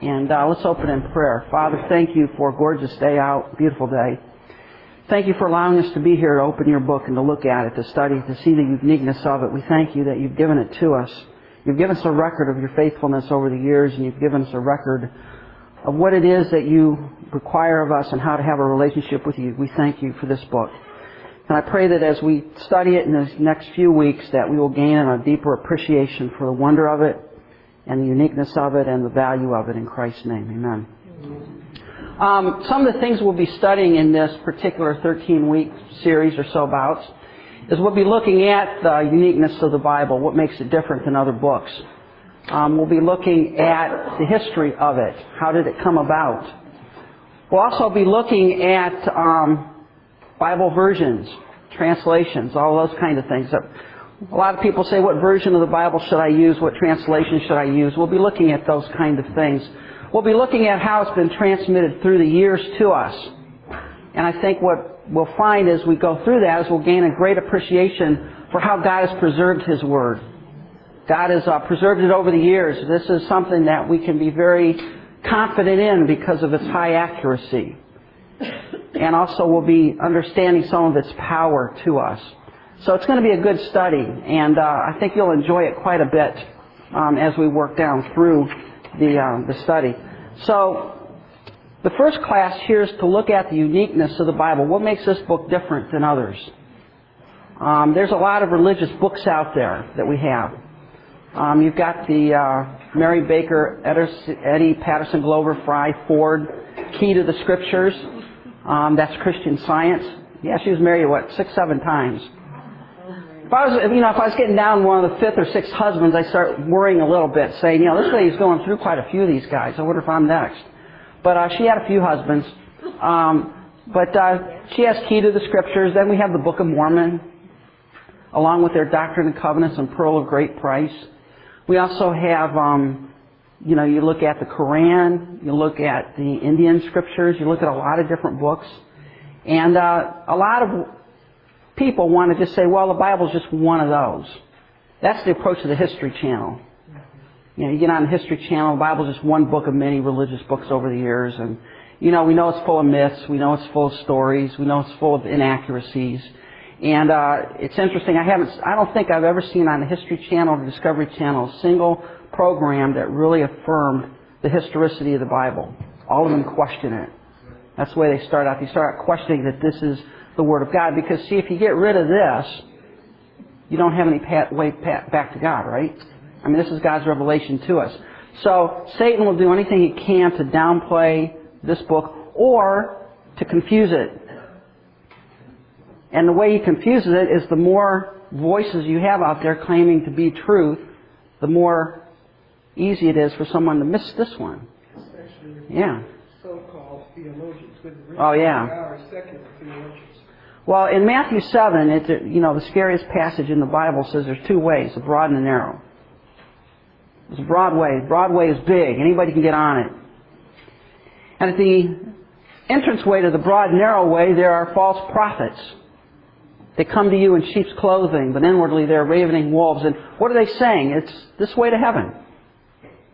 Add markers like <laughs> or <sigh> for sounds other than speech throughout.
And uh, let's open in prayer. Father, thank you for a gorgeous day out, beautiful day. Thank you for allowing us to be here to open your book and to look at it, to study, to see the uniqueness of it. We thank you that you've given it to us. You've given us a record of your faithfulness over the years, and you've given us a record of what it is that you require of us and how to have a relationship with you. We thank you for this book. And I pray that as we study it in the next few weeks, that we will gain a deeper appreciation for the wonder of it and the uniqueness of it and the value of it in Christ's name. Amen. Um, some of the things we'll be studying in this particular 13-week series or so about is we'll be looking at the uniqueness of the Bible, what makes it different than other books. Um, we'll be looking at the history of it. How did it come about? We'll also be looking at um, Bible versions, translations, all those kind of things. A lot of people say, what version of the Bible should I use? What translation should I use? We'll be looking at those kind of things. We'll be looking at how it's been transmitted through the years to us. And I think what we'll find as we go through that is we'll gain a great appreciation for how God has preserved His Word. God has uh, preserved it over the years. This is something that we can be very confident in because of its high accuracy. And also we'll be understanding some of its power to us. So it's going to be a good study, and uh, I think you'll enjoy it quite a bit um, as we work down through the, uh, the study. So, the first class here is to look at the uniqueness of the Bible. What makes this book different than others? Um, there's a lot of religious books out there that we have. Um, you've got the uh, Mary Baker, Eddy Patterson, Glover, Fry, Ford, Key to the Scriptures. Um, that's Christian Science. Yeah, she was married what six, seven times. If I was, you know, if I was getting down one of the fifth or sixth husbands, I start worrying a little bit, saying, you know, this lady's going through quite a few of these guys. I wonder if I'm next. But uh, she had a few husbands. Um, but uh, she has key to the scriptures. Then we have the Book of Mormon, along with their Doctrine and Covenants and Pearl of Great Price. We also have, um, you know, you look at the Quran, you look at the Indian scriptures, you look at a lot of different books. And uh, a lot of people want to just say, well, the Bible's just one of those. That's the approach of the History Channel. You know, you get on the History Channel, the Bible's just one book of many religious books over the years, and you know, we know it's full of myths, we know it's full of stories, we know it's full of inaccuracies. And uh, it's interesting. I haven't. I don't think I've ever seen on the History Channel or Discovery Channel a single program that really affirmed the historicity of the Bible. All of them question it. That's the way they start out. They start out questioning that this is the Word of God. Because, see, if you get rid of this, you don't have any pat, way pat, back to God, right? I mean, this is God's revelation to us. So, Satan will do anything he can to downplay this book or to confuse it. And the way he confuses it is the more voices you have out there claiming to be truth, the more easy it is for someone to miss this one. yeah. So-called theologians. Oh yeah. Well, in Matthew 7, it's, you know, the scariest passage in the Bible says there's two ways, the broad and the narrow. There's a broad way. Broad way is big. Anybody can get on it. And at the entranceway to the broad, narrow way, there are false prophets. They come to you in sheep's clothing, but inwardly they're ravening wolves. And what are they saying? It's this way to heaven.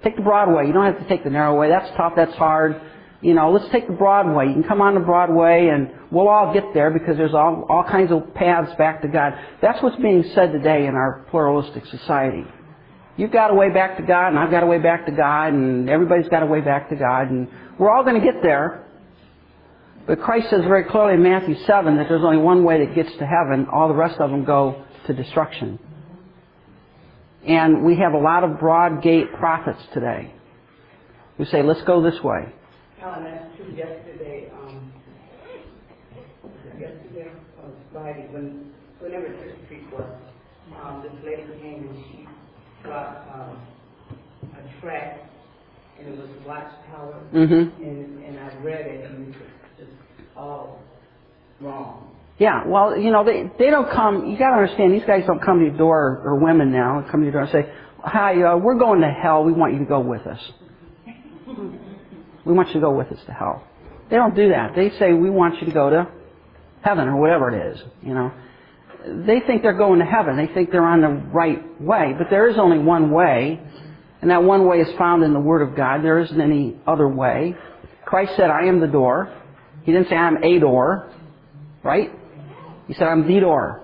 Take the broad way. You don't have to take the narrow way. That's tough. That's hard you know, let's take the Broadway. You can come on the Broadway and we'll all get there because there's all, all kinds of paths back to God. That's what's being said today in our pluralistic society. You've got a way back to God and I've got a way back to God and everybody's got a way back to God and we're all going to get there. But Christ says very clearly in Matthew 7 that there's only one way that gets to heaven. All the rest of them go to destruction. And we have a lot of broad gate prophets today who say, let's go this way. Helen, that's true. Yesterday, um, yesterday on Friday, when whenever Church Street was, um, this lady came and she got um, a tract, and it was Watchtower, mm-hmm. and and I read it, and it was just all wrong. Yeah, well, you know, they they don't come. You got to understand, these guys don't come to your door, or women now come to your door and say, "Hi, uh, we're going to hell. We want you to go with us." We want you to go with us to hell. They don't do that. They say, we want you to go to heaven or whatever it is, you know. They think they're going to heaven. They think they're on the right way. But there is only one way, And that one way is found in the Word of God. There isn't any other way. Christ said, I am the door. He didn't say, I'm a door. Right? He said, I'm the door.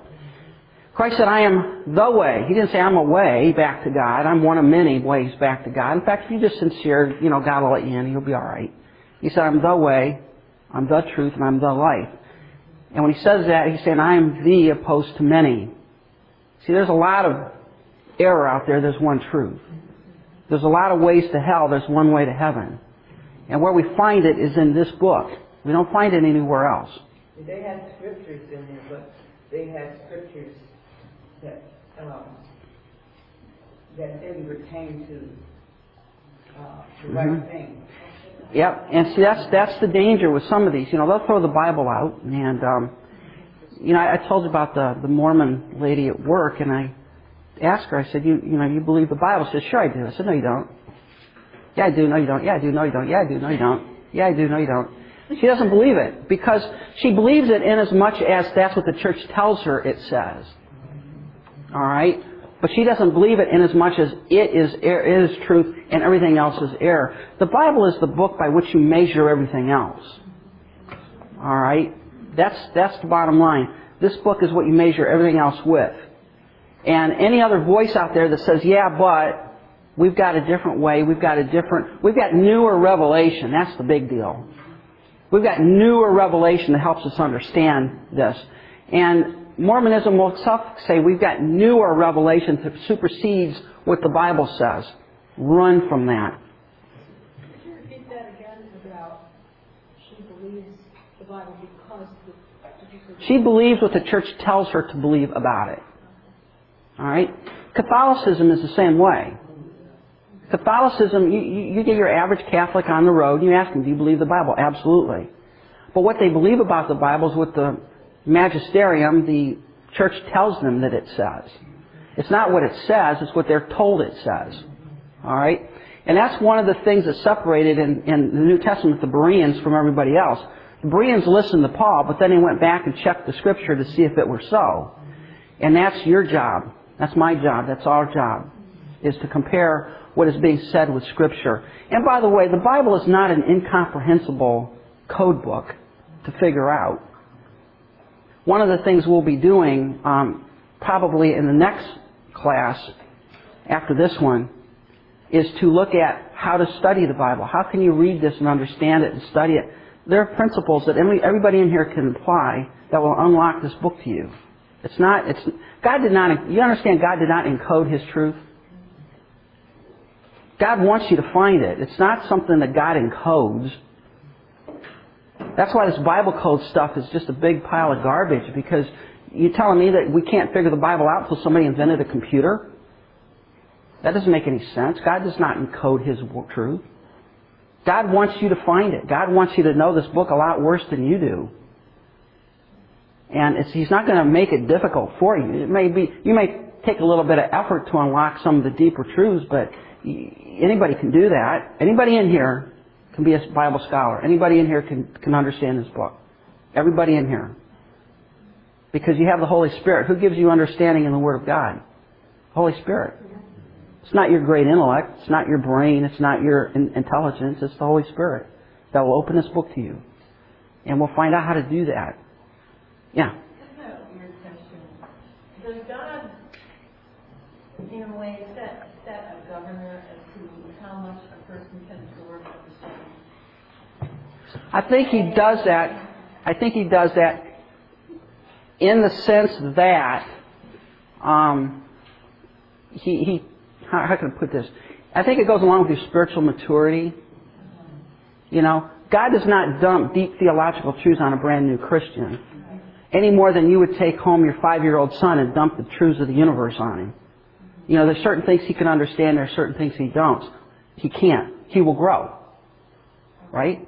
Christ said, I am the way. He didn't say, I'm a way back to God. I'm one of many ways back to God. In fact, if you're just sincere, you know, God will let you in. You'll be alright. He said, I'm the way, I'm the truth, and I'm the life. And when he says that, he's saying, I am the opposed to many. See, there's a lot of error out there. There's one truth. There's a lot of ways to hell. There's one way to heaven. And where we find it is in this book. We don't find it anywhere else. They had scriptures in there, but they had scriptures that um, that didn't pertain to uh, the right Mhm. thing. Yep, and see that's that's the danger with some of these. You know, they'll throw the Bible out, and um, you know, I, I told you about the the Mormon lady at work, and I asked her. I said, "You you know, you believe the Bible?" She said, "Sure, I do." I said, "No, you don't." Yeah, I do. No, you don't. Yeah, I do. No, you don't. Yeah, I do. No, you don't. Yeah, I do. No, you don't. She doesn't believe it because she believes it in as much as that's what the church tells her it says. All right? But she doesn't believe it in as much as it is, it is truth and everything else is error. The Bible is the book by which you measure everything else. All right? That's, that's the bottom line. This book is what you measure everything else with. And any other voice out there that says, yeah, but we've got a different way, we've got a different, we've got newer revelation, that's the big deal. We've got newer revelation that helps us understand this. And Mormonism will say we've got newer revelation that supersedes what the Bible says. Run from that. Could you repeat that again about she believes the Bible because the, did you say? She believes what the church tells her to believe about it. Alright? Catholicism is the same way. Catholicism, you, you, you get your average Catholic on the road and you ask them, do you believe the Bible? Absolutely. But what they believe about the Bible is what the magisterium, the church tells them that it says. It's not what it says, it's what they're told it says. Alright? And that's one of the things that separated in, in the New Testament the Bereans from everybody else. The Bereans listened to Paul, but then they went back and checked the scripture to see if it were so. And that's your job. That's my job. That's our job. Is to compare what is being said with scripture. And by the way, the Bible is not an incomprehensible code book to figure out. One of the things we'll be doing, um, probably in the next class, after this one, is to look at how to study the Bible. How can you read this and understand it and study it? There are principles that everybody in here can apply that will unlock this book to you. It's not, it's, God did not, you understand God did not encode His truth? God wants you to find it. It's not something that God encodes. That's why this Bible code stuff is just a big pile of garbage because you're telling me that we can't figure the Bible out until somebody invented a computer? That doesn't make any sense. God does not encode His truth. God wants you to find it. God wants you to know this book a lot worse than you do. And He's not going to make it difficult for you. It may be, you may take a little bit of effort to unlock some of the deeper truths, but anybody can do that. Anybody in here can be a Bible scholar. Anybody in here can, can understand this book. Everybody in here. Because you have the Holy Spirit. Who gives you understanding in the Word of God? Holy Spirit. It's not your great intellect. It's not your brain. It's not your in- intelligence. It's the Holy Spirit that will open this book to you. And we'll find out how to do that. Yeah. Does God, in a way, set, set a governor as to how much a person can absorb of the soul? I think he does that. I think he does that in the sense that um, he, he how, how can I put this? I think it goes along with your spiritual maturity. You know, God does not dump deep theological truths on a brand new Christian any more than you would take home your five-year-old son and dump the truths of the universe on him. You know, there's certain things he can understand. There are certain things he don't. He can't. He will grow. Right?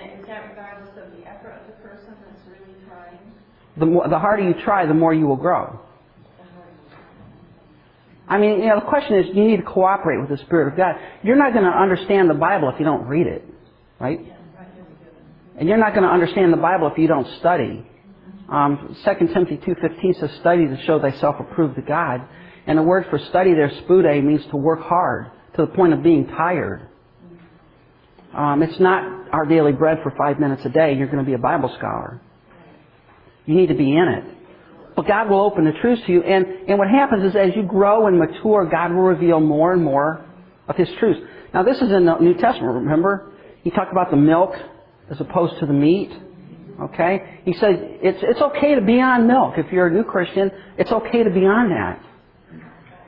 And is that regardless of the effort of the person that's really trying? the more, the harder you try, the more you will grow. I mean, you know, the question is, you need to cooperate with the Spirit of God. You're not going to understand the Bible if you don't read it, right? And you're not going to understand the Bible if you don't study. Um, 2 Timothy 2.15 says, study to show thyself approved to God. And the word for study there, spude, means to work hard. to the point of being tired. Um, it's not our daily bread for five minutes a day. You're going to be a Bible scholar. You need to be in it. But God will open the truth to you. And, and what happens is as you grow and mature, God will reveal more and more of His truth. Now this is in the New Testament, remember? He talked about the milk as opposed to the meat. Okay? He says it's, it's okay to be on milk. If you're a new Christian, it's okay to be on that.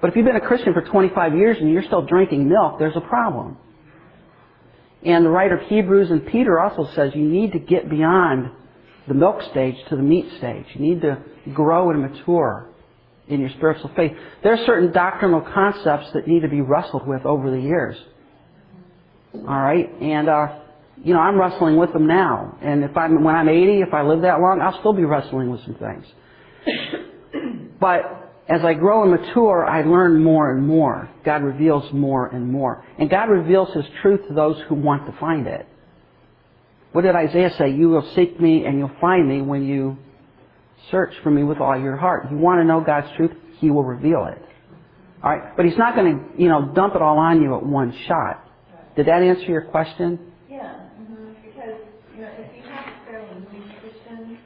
But if you've been a Christian for 25 years and you're still drinking milk, there's a problem. And the writer of Hebrews and Peter also says you need to get beyond the milk stage to the meat stage. You need to grow and mature in your spiritual faith. There are certain doctrinal concepts that need to be wrestled with over the years. All right? And, uh, you know, I'm wrestling with them now. And if I'm, when I'm 80, if I live that long, I'll still be wrestling with some things. <coughs> But as I grow and mature, I learn more and more. God reveals more and more. And God reveals His truth to those who want to find it. What did Isaiah say? You will seek me and you'll find me when you search for me with all your heart. You want to know God's truth? He will reveal it. Alright? But He's not going to, you know, dump it all on you at one shot. Did that answer your question? Yeah, hmm because, you know, if you have a fairly new Christian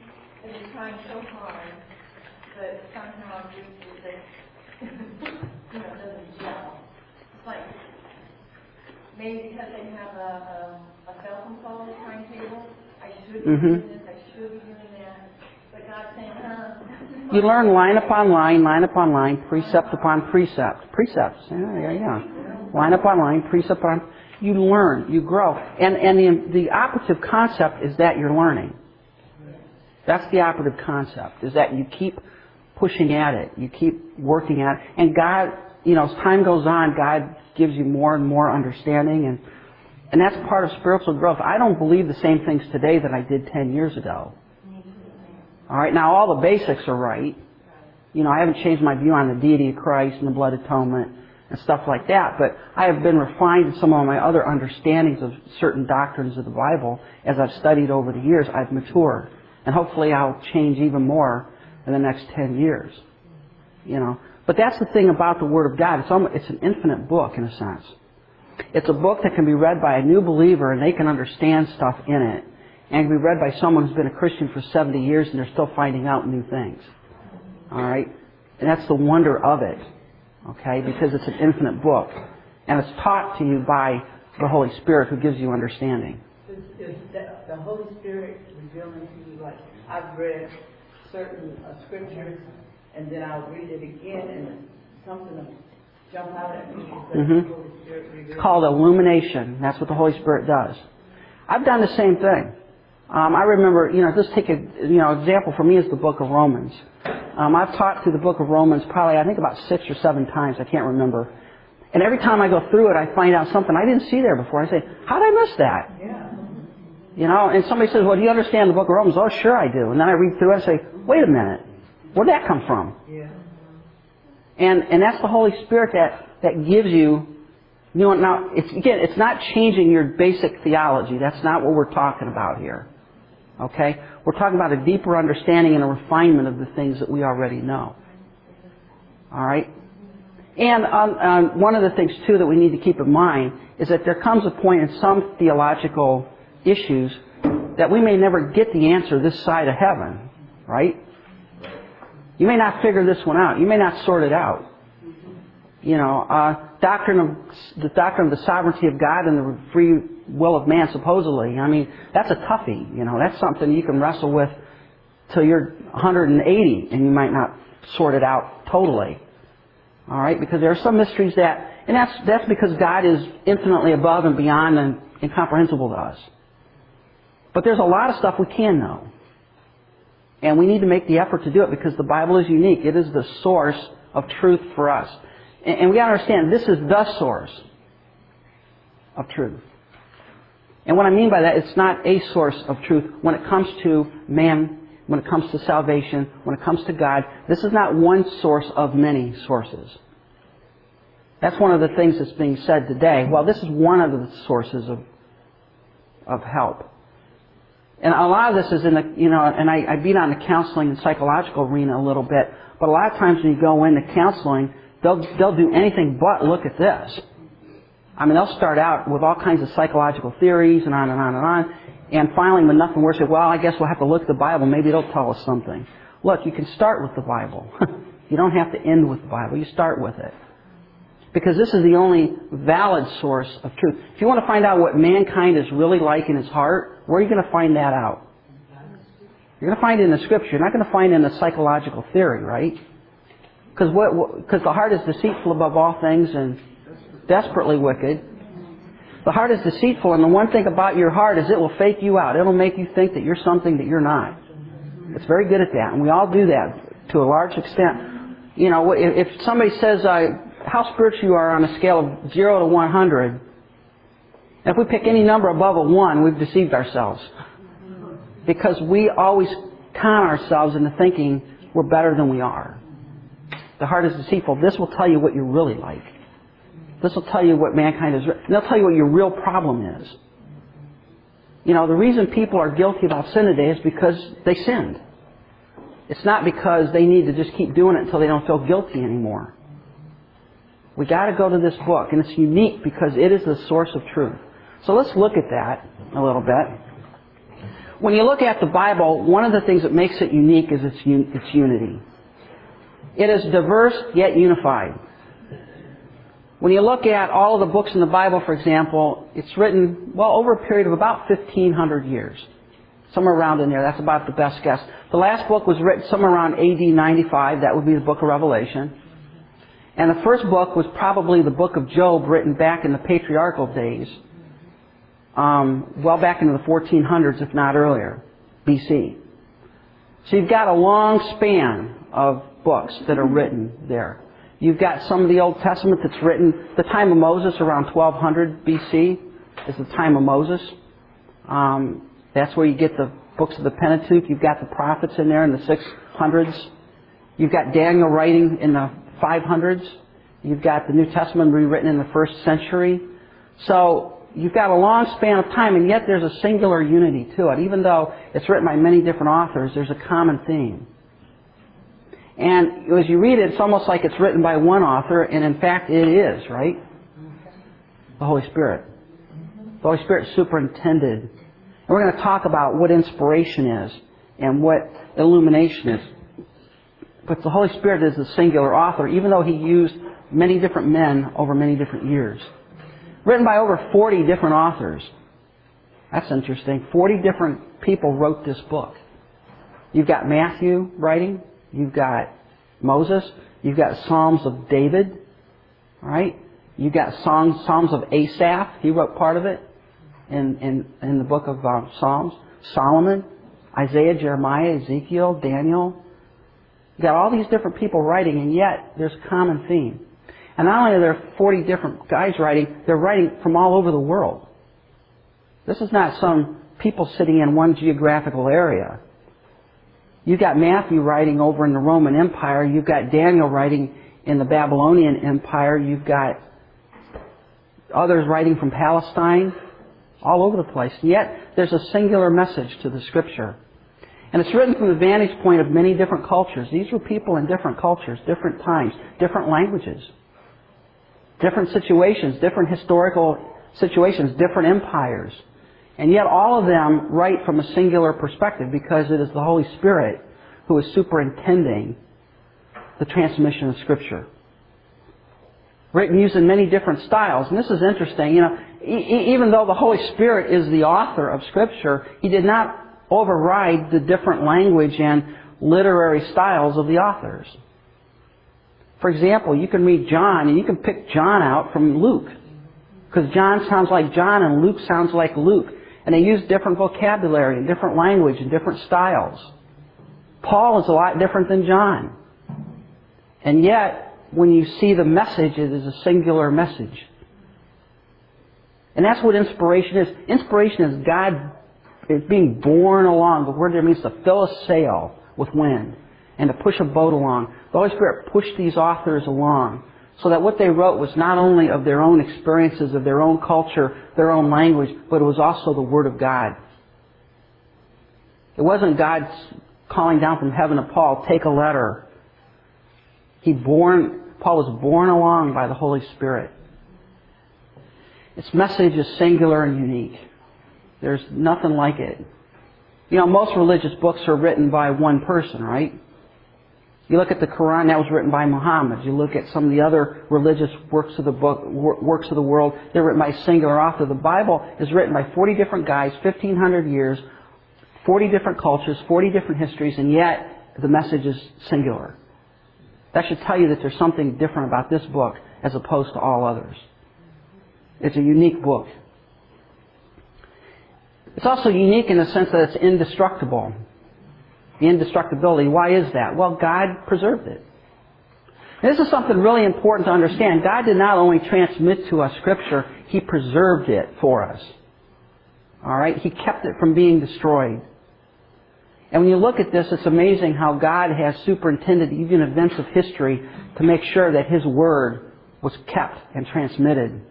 that is trying so hard, but somehow just, it, you know, doesn't gel. It's like, maybe because they have a, a, a self-imposed timetable, I should be Mhm. doing this, I should be doing that, but God's saying, huh. <laughs> You learn line upon line, line upon line, precept upon precept. Precepts. Yeah, yeah, yeah. Line upon line, precept upon. You learn, you grow. And, and the, the operative concept is that you're learning. That's the operative concept, is that you keep pushing at it. You keep working at it. And God, you know, as time goes on, God gives you more and more understanding and, and that's part of spiritual growth. I don't believe the same things today that I did 10 years ago. All right, now all the basics are right. You know, I haven't changed my view on the deity of Christ and the blood atonement and stuff like that, but I have been refined in some of my other understandings of certain doctrines of the Bible as I've studied over the years. I've matured. And hopefully I'll change even more in the next 10 years. You know, but that's the thing about the Word of God. It's, almost, it's an infinite book in a sense. It's a book that can be read by a new believer and they can understand stuff in it and can be read by someone who's been a Christian for 70 years and they're still finding out new things. Alright? And that's the wonder of it. Okay? Because it's an infinite book. And it's taught to you by the Holy Spirit who gives you understanding. Is, is the Holy Spirit revealing to you, like, I've read certain uh, scriptures, and then I'll read it again, and something will jump out at me, but Mhm. the Holy Spirit reveals. It's called illumination. That's what the Holy Spirit does. I've done the same thing. Um, I remember, you know, just take a, you know, example for me is the book of Romans. Um, I've taught through the book of Romans probably, I think about six or seven times. I can't remember. And every time I go through it, I find out something I didn't see there before. I say, how did I miss that? Yeah. You know, and somebody says, well, do you understand the book of Romans? Oh, sure I do. And then I read through it and say, wait a minute. Where'd that come from? Yeah. And, and that's the Holy Spirit that, that gives you, you know, now, it's, again, it's not changing your basic theology. That's not what we're talking about here. Okay? We're talking about a deeper understanding and a refinement of the things that we already know. Alright? And um, um, one of the things, too, that we need to keep in mind is that there comes a point in some theological issues that we may never get the answer this side of heaven. Right? You may not figure this one out. You may not sort it out. You know, uh, doctrine of the doctrine of the sovereignty of God and the free will of man, supposedly. I mean, that's a toughie. You know, that's something you can wrestle with till you're 180, and you might not sort it out totally. All right, because there are some mysteries that, and that's that's because God is infinitely above and beyond and incomprehensible to us. But there's a lot of stuff we can know. And we need to make the effort to do it because the Bible is unique. It is the source of truth for us. And, we gotta understand, this is the source of truth. And what I mean by that, it's not a source of truth when it comes to man, when it comes to salvation, when it comes to God. This is not one source of many sources. That's one of the things that's being said today. Well, this is one of the sources of, of help. And a lot of this is in the, you know, and I, I beat on the counseling and psychological arena a little bit, but a lot of times when you go into counseling, they'll, they'll do anything but look at this. I mean, they'll start out with all kinds of psychological theories and on and on and on. And finally, when nothing works, say, well, I guess we'll have to look at the Bible. Maybe it'll tell us something. Look, you can start with the Bible. <laughs> you don't have to end with the Bible. You start with it. Because this is the only valid source of truth. If you want to find out what mankind is really like in his heart, where are you going to find that out? You're going to find it in the Scripture. You're not going to find it in the psychological theory, right? Because what? Because the heart is deceitful above all things and desperately wicked. The heart is deceitful, and the one thing about your heart is it will fake you out. It'll make you think that you're something that you're not. It's very good at that, and we all do that to a large extent. You know, if somebody says uh, how spiritual you are on a scale of zero to one hundred, if we pick any number above a one, we've deceived ourselves because we always con ourselves into thinking we're better than we are. The heart is deceitful. This will tell you what you're really like. This will tell you what mankind is. And they'll tell you what your real problem is. You know, the reason people are guilty about sin today is because they sinned. It's not because they need to just keep doing it until they don't feel guilty anymore. We got to go to this book, and it's unique because it is the source of truth. So let's look at that a little bit. When you look at the Bible, one of the things that makes it unique is its, its unity. It is diverse yet unified. When you look at all of the books in the Bible, for example, it's written, well, over a period of about 1,500 years. Somewhere around in there. That's about the best guess. The last book was written somewhere around AD 95. That would be the book of Revelation. And the first book was probably the book of Job written back in the patriarchal days. Um, well back into the 1400s, if not earlier, BC. So you've got a long span of books that are written there. You've got some of the Old Testament that's written, the time of Moses around 1200 BC is the time of Moses. Um, that's where you get the books of the Pentateuch. You've got the prophets in there in the 600s. You've got Daniel writing in the 500s. You've got the New Testament rewritten in the first century. So you've got a long span of time, and yet there's a singular unity to it. Even though it's written by many different authors, there's a common theme. And as you read it, it's almost like it's written by one author, and in fact it is, right? The Holy Spirit. The Holy Spirit superintended. And we're going to talk about what inspiration is and what illumination is. But the Holy Spirit is the singular author, even though He used many different men over many different years. Written by over 40 different authors. That's interesting. 40 different people wrote this book. You've got Matthew writing, You've got Moses. You've got Psalms of David. Right? You've got Psalms, Psalms of Asaph. He wrote part of it in, in, in the book of uh, Psalms. Solomon, Isaiah, Jeremiah, Ezekiel, Daniel. You've got all these different people writing, and yet there's a common theme. And not only are there 40 different guys writing, they're writing from all over the world. This is not some people sitting in one geographical area. You've got Matthew writing over in the Roman Empire. You've got Daniel writing in the Babylonian Empire. You've got others writing from Palestine, all over the place. And yet, there's a singular message to the Scripture. And it's written from the vantage point of many different cultures. These were people in different cultures, different times, different languages, different situations, different historical situations, different empires. And yet all of them write from a singular perspective because it is the Holy Spirit who is superintending the transmission of Scripture. Written using many different styles. And this is interesting. You know, e- even though the Holy Spirit is the author of Scripture, He did not override the different language and literary styles of the authors. For example, you can read John and you can pick John out from Luke. Because John sounds like John and Luke sounds like Luke. And they use different vocabulary and different language and different styles. Paul is a lot different than John. And yet, when you see the message, it is a singular message. And that's what inspiration is. Inspiration is God is being borne along. The word there means to fill a sail with wind and to push a boat along. The Holy Spirit pushed these authors along so that what they wrote was not only of their own experiences, of their own culture, their own language, but it was also the Word of God. It wasn't God calling down from heaven to Paul, take a letter. He born, Paul was borne along by the Holy Spirit. Its message is singular and unique. There's nothing like it. You know, most religious books are written by one person, right? You look at the Quran, that was written by Muhammad. You look at some of the other religious works of the book, works of the world, they're written by a singular author. The Bible is written by 40 different guys, 1500 years, 40 different cultures, 40 different histories, and yet the message is singular. That should tell you that there's something different about this book as opposed to all others. It's a unique book. It's also unique in the sense that it's indestructible. The indestructibility. Why is that? Well, God preserved it. This is something really important to understand. God did not only transmit to us Scripture, He preserved it for us. Alright? He kept it from being destroyed. And when you look at this, it's amazing how God has superintended even events of history to make sure that His Word was kept and transmitted.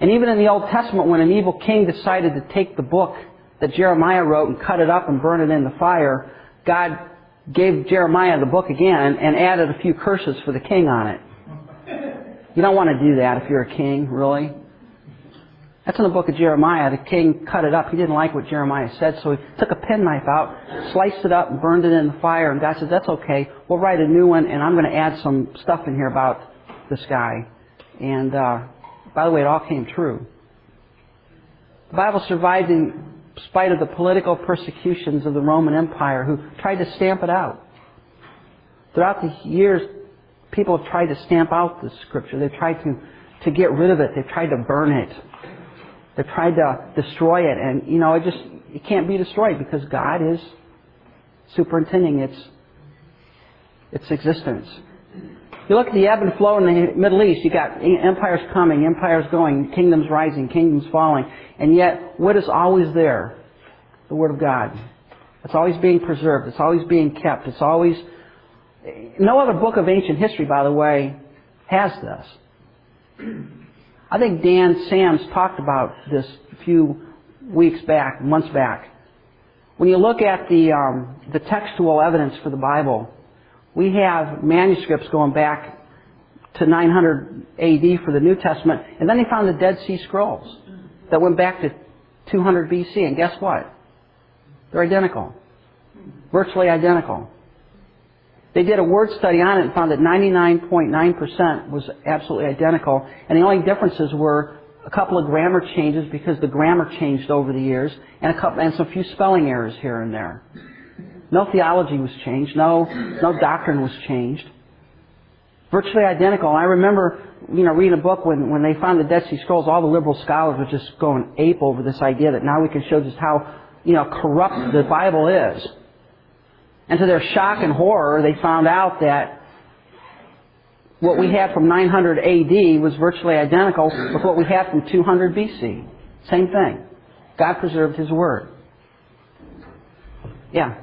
And even in the Old Testament, when an evil king decided to take the book that Jeremiah wrote and cut it up and burn it in the fire, God gave Jeremiah the book again and added a few curses for the king on it. You don't want to do that if you're a king, really. That's in the book of Jeremiah. The king cut it up. He didn't like what Jeremiah said, so he took a penknife out, sliced it up, and burned it in the fire. And God said, That's okay. We'll write a new one, and I'm going to add some stuff in here about this guy. And uh, by the way, it all came true. The Bible survived in spite of the political persecutions of the Roman Empire who tried to stamp it out. Throughout the years, people have tried to stamp out the scripture. They've tried to, to get rid of it. They've tried to burn it. They've tried to destroy it. And, you know, it just, it can't be destroyed because God is superintending its, its existence. You look at the ebb and flow in the Middle East, you got empires coming, empires going, kingdoms rising, kingdoms falling, and yet what is always there? The Word of God. It's always being preserved. It's always being kept. It's always. No other book of ancient history, by the way, has this. I think Dan Sams talked about this a few weeks back, months back. When you look at the um, the textual evidence for the Bible, we have manuscripts going back to 900 AD for the New Testament, and then they found the Dead Sea Scrolls that went back to 200 BC, and guess what? They're identical. Virtually identical. They did a word study on it and found that 99.9% was absolutely identical, and the only differences were a couple of grammar changes because the grammar changed over the years, and a couple and some few spelling errors here and there. No theology was changed. No, no doctrine was changed. Virtually identical. I remember, you know, reading a book when, when they found the Dead Sea Scrolls, all the liberal scholars were just going ape over this idea that now we can show just how, you know, corrupt the Bible is. And to their shock and horror, they found out that what we had from 900 AD was virtually identical with what we had from 200 BC. Same thing. God preserved His Word. Yeah.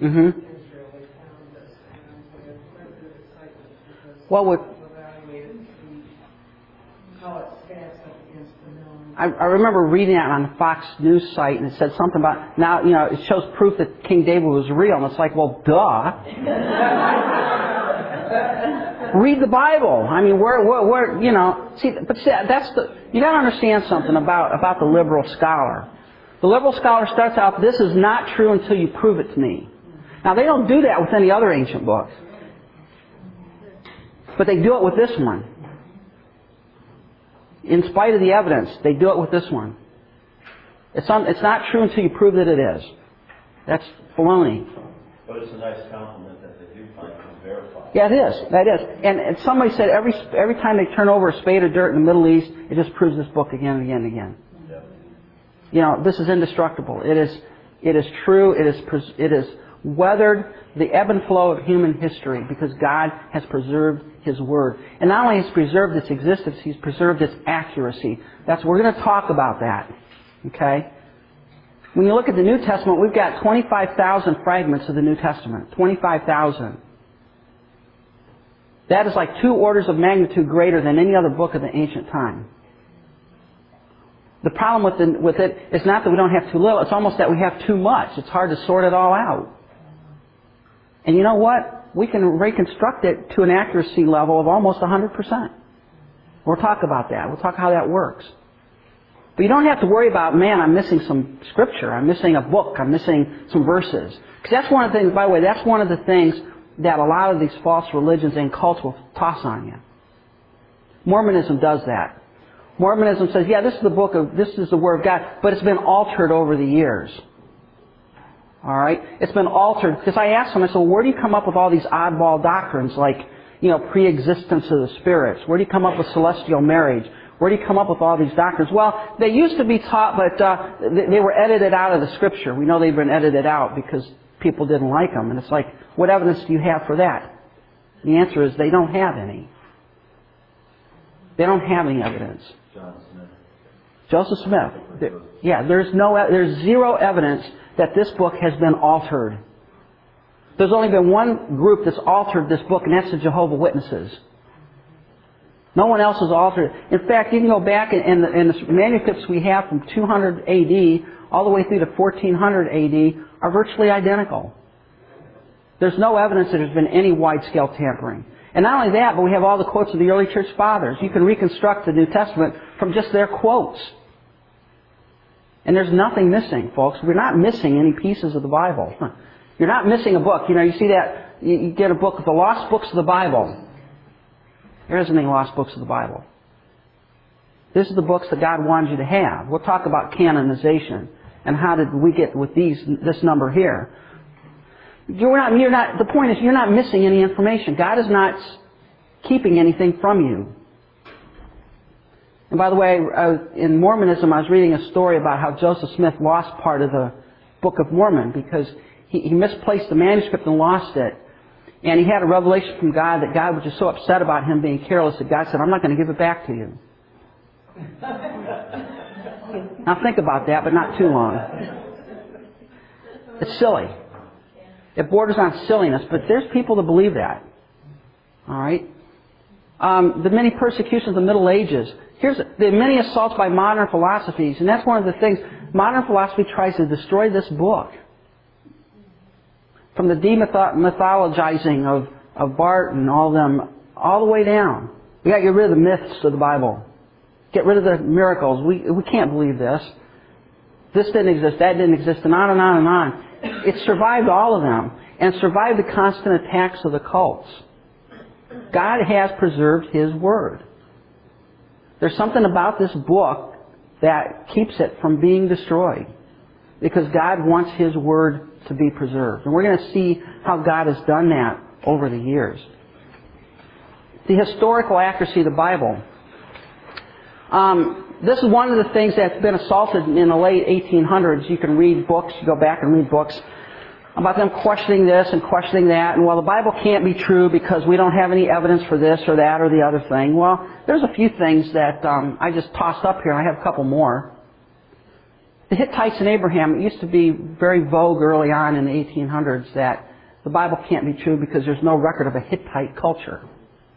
Mm-hmm. Well, with I, I remember reading that on the Fox News site, and it said something about now, you know, it shows proof that King David was real, and it's like, well, duh. <laughs> Read the Bible. I mean, where, where, where, you know, see, but see, that's the, you gotta understand something about, about the liberal scholar. The liberal scholar starts out, this is not true until you prove it to me. Now, they don't do that with any other ancient books. But they do it with this one. In spite of the evidence, they do it with this one. It's, un, it's not true until you prove that it is. That's baloney. But it's a nice compliment that they do find it verified. Yeah, it is. That is. And, and somebody said every every time they turn over a spade of dirt in the Middle East, it just proves this book again and again and again. Yeah. You know, this is indestructible. It is it is true. It is it is weathered the ebb and flow of human history because God has preserved His Word. And not only has preserved its existence, He's preserved its accuracy. That's, we're going to talk about that. Okay? When you look at the New Testament, we've got 25,000 fragments of the New Testament. 25,000. That is like two orders of magnitude greater than any other book of the ancient time. The problem with, the, with it is not that we don't have too little, it's almost that we have too much. It's hard to sort it all out. And you know what? We can reconstruct it to an accuracy level of almost 100%. We'll talk about that. We'll talk how that works. But you don't have to worry about, man, I'm missing some scripture. I'm missing a book. I'm missing some verses. Because that's one of the things, by the way, that's one of the things that a lot of these false religions and cults will toss on you. Mormonism does that. Mormonism says, yeah, this is the book of, this is the Word of God, but it's been altered over the years. Alright? It's been altered. Because I asked them, I said, well, where do you come up with all these oddball doctrines like, you know, pre-existence of the spirits? Where do you come up with celestial marriage? Where do you come up with all these doctrines? Well, they used to be taught, but uh, they were edited out of the Scripture. We know they've been edited out because people didn't like them. And it's like, what evidence do you have for that? The answer is they don't have any. They don't have any evidence. John Smith. Joseph Smith. Yeah, there's no, there's zero evidence that this book has been altered. There's only been one group that's altered this book, and that's the Jehovah Witnesses. No one else has altered it. In fact, you can go back in, the, in the manuscripts we have from 200 AD all the way through to 1400 AD are virtually identical. There's no evidence that there's been any wide-scale tampering. And not only that, but we have all the quotes of the early church fathers. You can reconstruct the New Testament from just their quotes. And there's nothing missing, folks. We're not missing any pieces of the Bible. <laughs> You're not missing a book. You know, you see that, you get a book, of the lost books of the Bible. There isn't any lost books of the Bible. This is the books that God wanted you to have. We'll talk about canonization and how did we get with these this number here. You're not, you're not, the point is you're not missing any information. God is not keeping anything from you. And by the way, uh, in Mormonism, I was reading a story about how Joseph Smith lost part of the Book of Mormon because he, he misplaced the manuscript and lost it. And he had a revelation from God that God was just so upset about him being careless that God said, I'm not going to give it back to you. <laughs> now think about that, but not too long. It's silly. It borders on silliness, but there's people that believe that. Alright? Um, the many persecutions of the Middle Ages. Here's the many assaults by modern philosophies, and that's one of the things. Modern philosophy tries to destroy this book. From the demythologizing of, of Barth and all them, all the way down. We gotta get rid of the myths of the Bible. Get rid of the miracles. We, we can't believe this. This didn't exist, that didn't exist, and on and on and on. It survived all of them, and survived the constant attacks of the cults. God has preserved His Word. There's something about this book that keeps it from being destroyed. Because God wants His Word to be preserved. And we're going to see how God has done that over the years. The historical accuracy of the Bible. Um, this is one of the things that's been assaulted in the late 1800s. You can read books, you go back and read books about them questioning this and questioning that, and well, the Bible can't be true because we don't have any evidence for this or that or the other thing. Well, there's a few things that um, I just tossed up here. I have a couple more. The Hittites and Abraham, it used to be very vogue early on in the 1800s that the Bible can't be true because there's no record of a Hittite culture.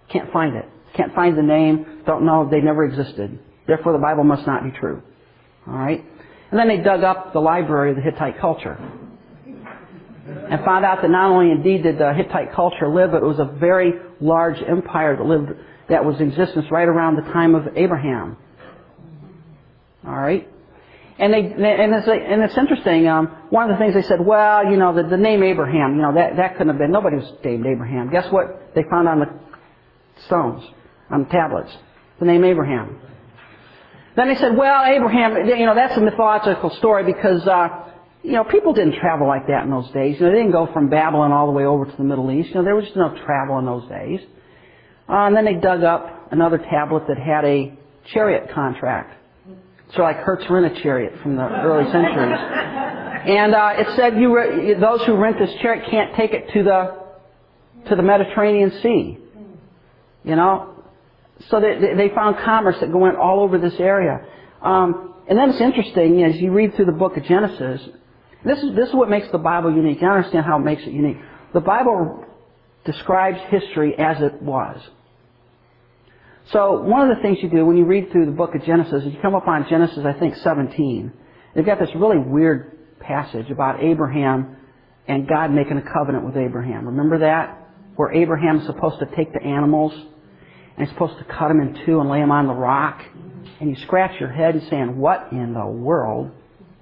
Can't find it. Can't find the name. Don't know. They never existed. Therefore, the Bible must not be true. All right? And then they dug up the library of the Hittite culture and found out that not only indeed did the Hittite culture live, but it was a very large empire that lived that was in existence right around the time of Abraham. All right, and they and it's and it's interesting. Um, one of the things they said, well, you know, the, the name Abraham, you know, that that couldn't have been nobody was named Abraham. Guess what? They found on the stones, on tablets, the name Abraham. Then they said, well, Abraham, you know, that's a mythological story because. Uh, you know, people didn't travel like that in those days. You know, they didn't go from Babylon all the way over to the Middle East. You know, there was just no travel in those days. Uh, and then they dug up another tablet that had a chariot contract. So like Hertz rent a chariot from the early centuries. And uh, it said you re- those who rent this chariot can't take it to the to the Mediterranean Sea. You know, so they they found commerce that went all over this area. Um, and then it's interesting as you read through the book of Genesis. This is, this is what makes the Bible unique. You understand how it makes it unique. The Bible describes history as it was. So one of the things you do when you read through the book of Genesis is you come up on Genesis, I think, 17. They've got this really weird passage about Abraham and God making a covenant with Abraham. Remember that? Where Abraham's supposed to take the animals and he's supposed to cut them in two and lay them on the rock. And you scratch your head and saying, what in the world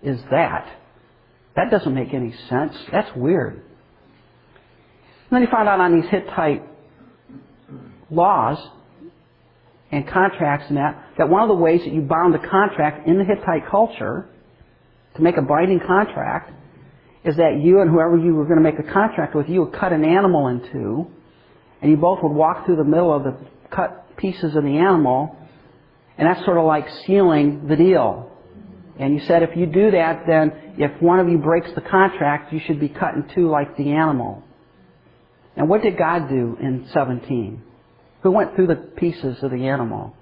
is that? That doesn't make any sense. That's weird. And then he found out on these Hittite laws and contracts and that, that one of the ways that you bound a contract in the Hittite culture to make a binding contract is that you and whoever you were going to make a contract with, you would cut an animal in two, and you both would walk through the middle of the cut pieces of the animal, and that's sort of like sealing the deal. And you said if you do that, then if one of you breaks the contract, you should be cut in two like the animal. And what did God do in 17? Who went through the pieces of the animal?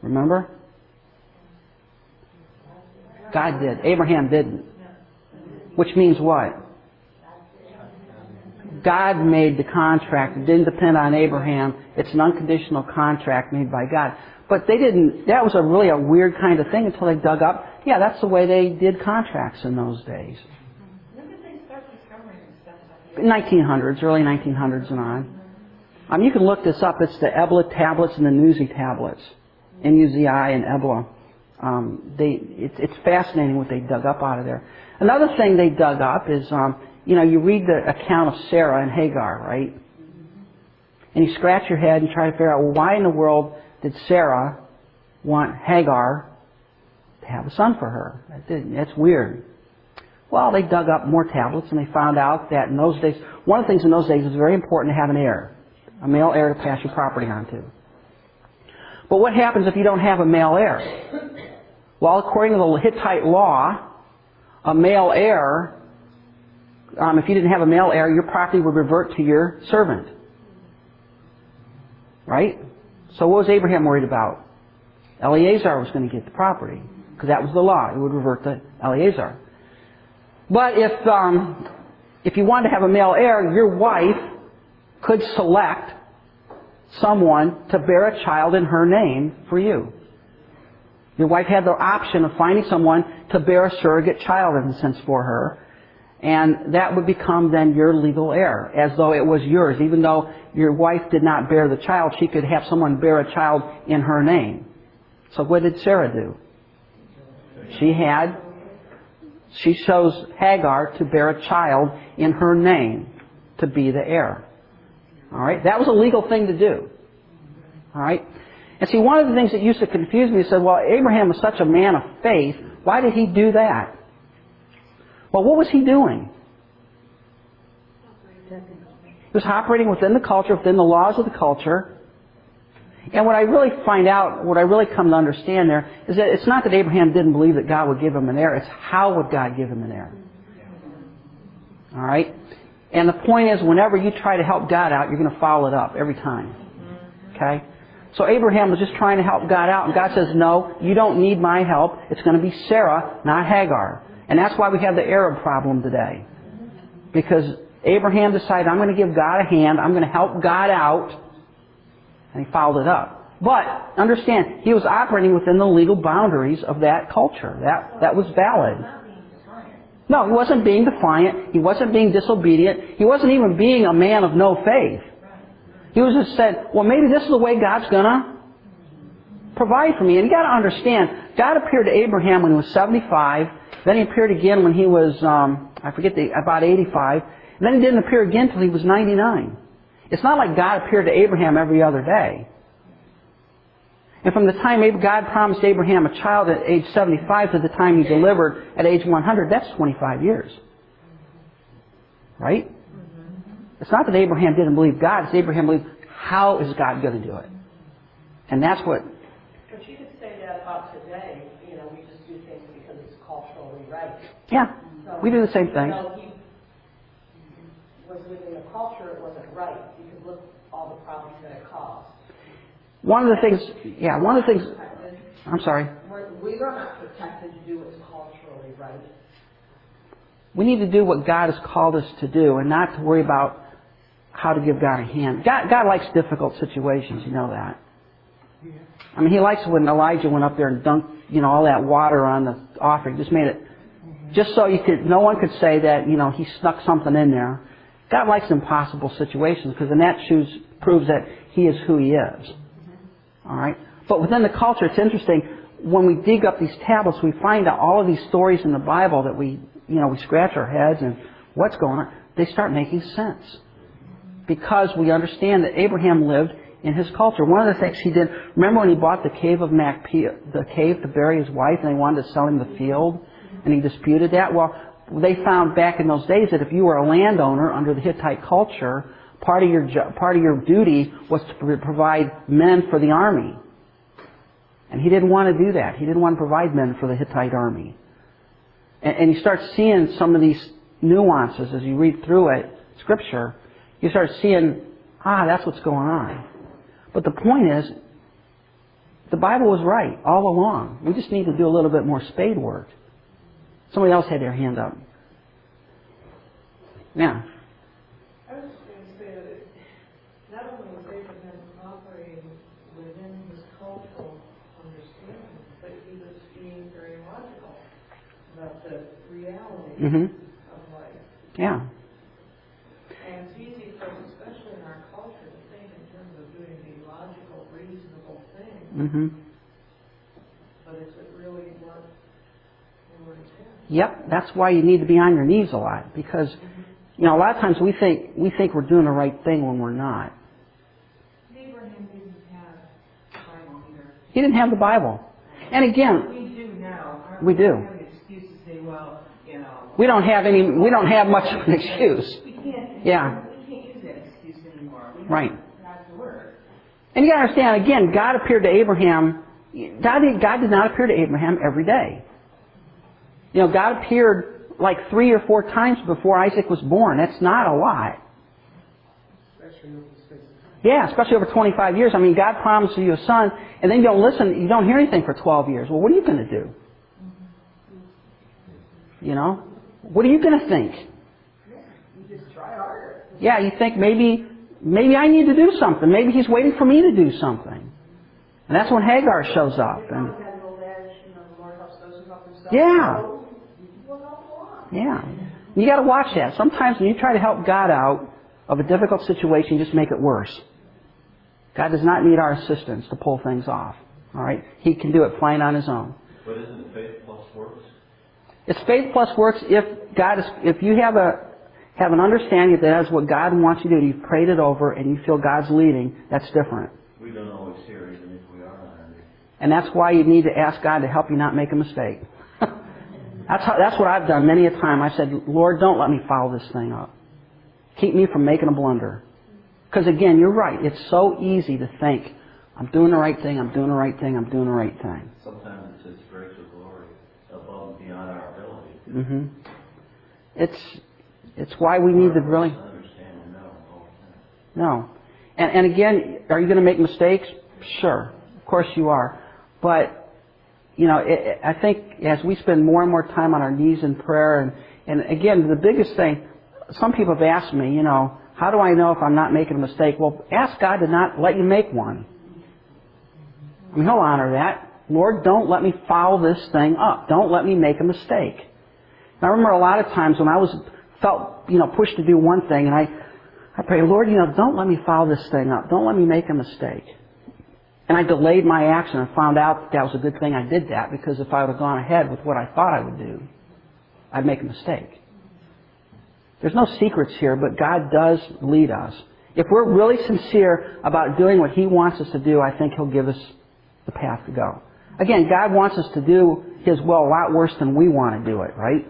Remember? God did. Abraham didn't. Which means what? God made the contract. It didn't depend on Abraham. It's an unconditional contract made by God. But they didn't, that was a really a weird kind of thing until they dug up. Yeah, that's the way they did contracts in those days. When did they start discovering stuff like 1900s, early 1900s and on. Um, you can look this up. It's the Ebla tablets and the Nuzi tablets. N-U-Z-I and Ebla. Um, they, it's, it's fascinating what they dug up out of there. Another thing they dug up is, um, you know, you read the account of Sarah and Hagar, right? And you scratch your head and try to figure out, well, why in the world did Sarah want Hagar to have a son for her? That's weird. Well, they dug up more tablets and they found out that in those days, one of the things in those days was very important to have an heir, a male heir to pass your property on to. But what happens if you don't have a male heir? Well, according to the Hittite law, a male heir, um, if you didn't have a male heir, your property would revert to your servant. Right? So what was Abraham worried about? Eliezer was going to get the property because that was the law. It would revert to Eliezer. But if um, if you wanted to have a male heir, your wife could select someone to bear a child in her name for you. Your wife had the option of finding someone to bear a surrogate child, in a sense, for her. And that would become then your legal heir, as though it was yours. Even though your wife did not bear the child, she could have someone bear a child in her name. So what did Sarah do? She had, she chose Hagar to bear a child in her name to be the heir. Alright? That was a legal thing to do. Alright? And see, one of the things that used to confuse me said, well, Abraham was such a man of faith. Why did he do that? Well, what was he doing? He was operating within the culture, within the laws of the culture. And what I really find out, what I really come to understand there, is that it's not that Abraham didn't believe that God would give him an heir, it's how would God give him an heir. Alright? And the point is, whenever you try to help God out, you're going to follow it up every time. Okay? So Abraham was just trying to help God out, and God says, no, you don't need my help. It's going to be Sarah, not Hagar. And that's why we have the Arab problem today. Because Abraham decided, I'm going to give God a hand, I'm going to help God out, and he followed it up. But, understand, he was operating within the legal boundaries of that culture. That, that was valid. No, he wasn't being defiant. He wasn't being disobedient. He wasn't even being a man of no faith. He was just said, well, maybe this is the way God's gonna provide for me. And you gotta understand, God appeared to Abraham when he was 75. Then he appeared again when he was, um, I forget the, about 85. And then he didn't appear again until he was 99. It's not like God appeared to Abraham every other day. And from the time God promised Abraham a child at age 75 to the time he delivered at age 100, that's 25 years. Right? It's not that Abraham didn't believe God, it's Abraham believed, how is God going to do it? And that's what, But you could say that about today, you know, we just do things because it's culturally right. yeah, So, we do the same thing. know, he was within a culture, it wasn't right, because look all the problems that it caused. One of the things, yeah, one of the things, I'm sorry, We're, we are not protected to do what's culturally right. we need to do what God has called us to do and not to worry about how to give God a hand. God, God likes difficult situations, you know that. I mean, he likes when Elijah went up there and dunked, you know, all that water on the offering. Just made it, just so you could, no one could say that, you know, he snuck something in there. God likes impossible situations because then that choose, proves that he is who he is. All right? But within the culture, it's interesting. When we dig up these tablets, we find out all of these stories in the Bible that we, you know, we scratch our heads and what's going on. They start making sense because we understand that Abraham lived in his culture. One of the things he did, remember when he bought the cave of Machpelah, the cave to bury his wife, and they wanted to sell him the field, and he disputed that? Well, they found back in those days that if you were a landowner under the Hittite culture, part of your part of your duty was to provide men for the army. And he didn't want to do that. He didn't want to provide men for the Hittite army. And, and you start seeing some of these nuances as you read through it, scripture. You start seeing, ah, that's what's going on. But the point is, the Bible was right all along. We just need to do a little bit more spade work. Somebody else had their hand up. Yeah. I was just going to say that not only was Abraham operating within his cultural understanding, but he was being very logical about the reality hmm of life. Yeah. And it's easy for us, especially in our culture, to think in terms of doing the logical, reasonable thing, hmm but is it really what we were intended? Yep. That's why you need to be on your knees a lot because, you know, a lot of times we think we think we're doing the right thing when we're not. Abraham didn't have the Bible either. He didn't have the Bible. And again, We do now. We do. have an excuse to say, well, you know. we don't have any. We don't have much of an excuse. We can't. Yeah. We can't use that excuse anymore. We Right. Word. And you got to understand, again, God appeared to Abraham. God did, God did not appear to Abraham every day. You know, God appeared like three or four times before Isaac was born. That's not a lot. Yeah, especially over 25 years. I mean, God promises you a son, and then you don't listen, you don't hear anything for 12 years. Well, what are you going to do? You know? What are you going to think? You just try harder. Yeah, you think maybe, maybe I need to do something. Maybe he's waiting for me to do something. And that's when Hagar shows up. And Had an old adage, you know, the Lord helps those who help themselves. Yeah. So, we'll help along. Yeah. You got to watch that. Sometimes when you try to help God out of a difficult situation, you just make it worse. God does not need our assistance to pull things off. All right? He can do it fine on his own. But isn't it faith plus works? It's faith plus works if God is if you have a have an understanding that that is what God wants you to do, you've prayed it over and you feel God's leading, that's different. We don't always hear it even if we are. And that's why you need to ask God to help you not make a mistake. That's how, that's what I've done many a time. I said, Lord, don't let me foul this thing up. Keep me from making a blunder. Because again, you're right. It's so easy to think, I'm doing the right thing, I'm doing the right thing, I'm doing the right thing. Sometimes it's His grace or glory above and beyond our ability. Mm-hmm. It's it's why we need to really Understand and know all the time. no. And and again, are you going to make mistakes? Sure, of course you are. But you know, it, I think as we spend more and more time on our knees in prayer, and and again, the biggest thing, some people have asked me, you know, how do I know if I'm not making a mistake? Well, ask God to not let you make one. I mean, He'll honor that. Lord, don't let me foul this thing up. Don't let me make a mistake. And I remember a lot of times when I was felt, you know, pushed to do one thing, and I, I pray, Lord, you know, don't let me foul this thing up. Don't let me make a mistake. And I delayed my action and found out that, that was a good thing I did that because if I would have gone ahead with what I thought I would do, I'd make a mistake. There's no secrets here, but God does lead us. If we're really sincere about doing what He wants us to do, I think He'll give us the path to go. Again, God wants us to do His will a lot worse than we want to do it, right?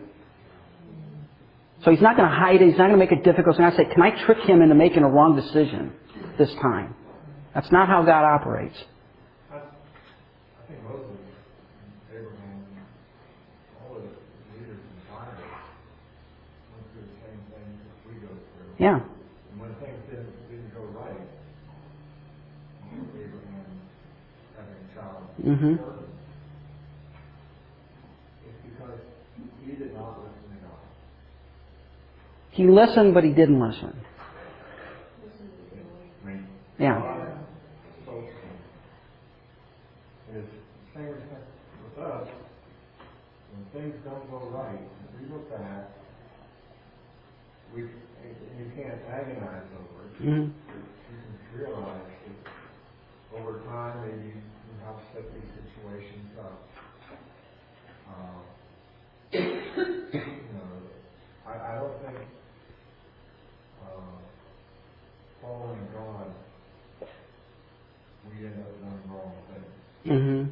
So He's not going to hide it. He's not going to make it difficult. He's not going to say, can I trick Him into making a wrong decision this time? That's not how God operates. Think most of Abraham, all of the leaders in the Bible went through the same thing that we go through. Yeah. And when things didn't, didn't go right, Abraham having a child, Mhm. it's because he did not listen to God. He listened, but he didn't listen. Yeah. God spoke to him. Things don't go right, if we look back, we, you can't agonize over it, hmm you can realize that over time, maybe you have set these situations up. Uh, You know, I, I don't think, uh, following God, we end up doing wrong things. hmm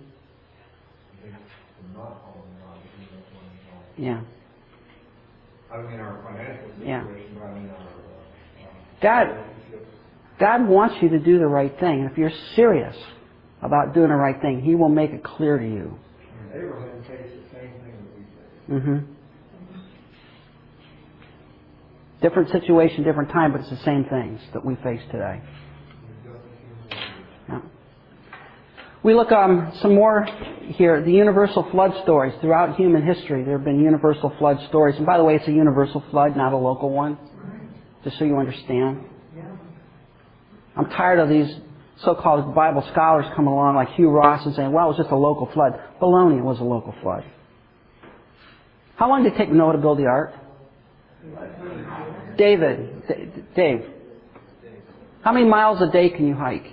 I think from not following God, we end up doing wrong. Yeah. I don't mean our financial Yeah. situation, but I mean our, uh, uh, God- God wants you to do the right thing. And if you're serious about doing the right thing, He will make it clear to you. Abraham faced the same thing that we face. hmm Different situation, different time, but it's the same things that we face today. We're just as human beings. Yeah. We look um, some more here. The universal flood stories throughout human history. There have been universal flood stories, and by the way, it's a universal flood, not a local one. Just so you understand. I'm tired of these so-called Bible scholars coming along like Hugh Ross and saying, "Well, it was just a local flood." Baloney, it was a local flood. How long did it take Noah to build the ark? David, D- Dave, how many miles a day can you hike?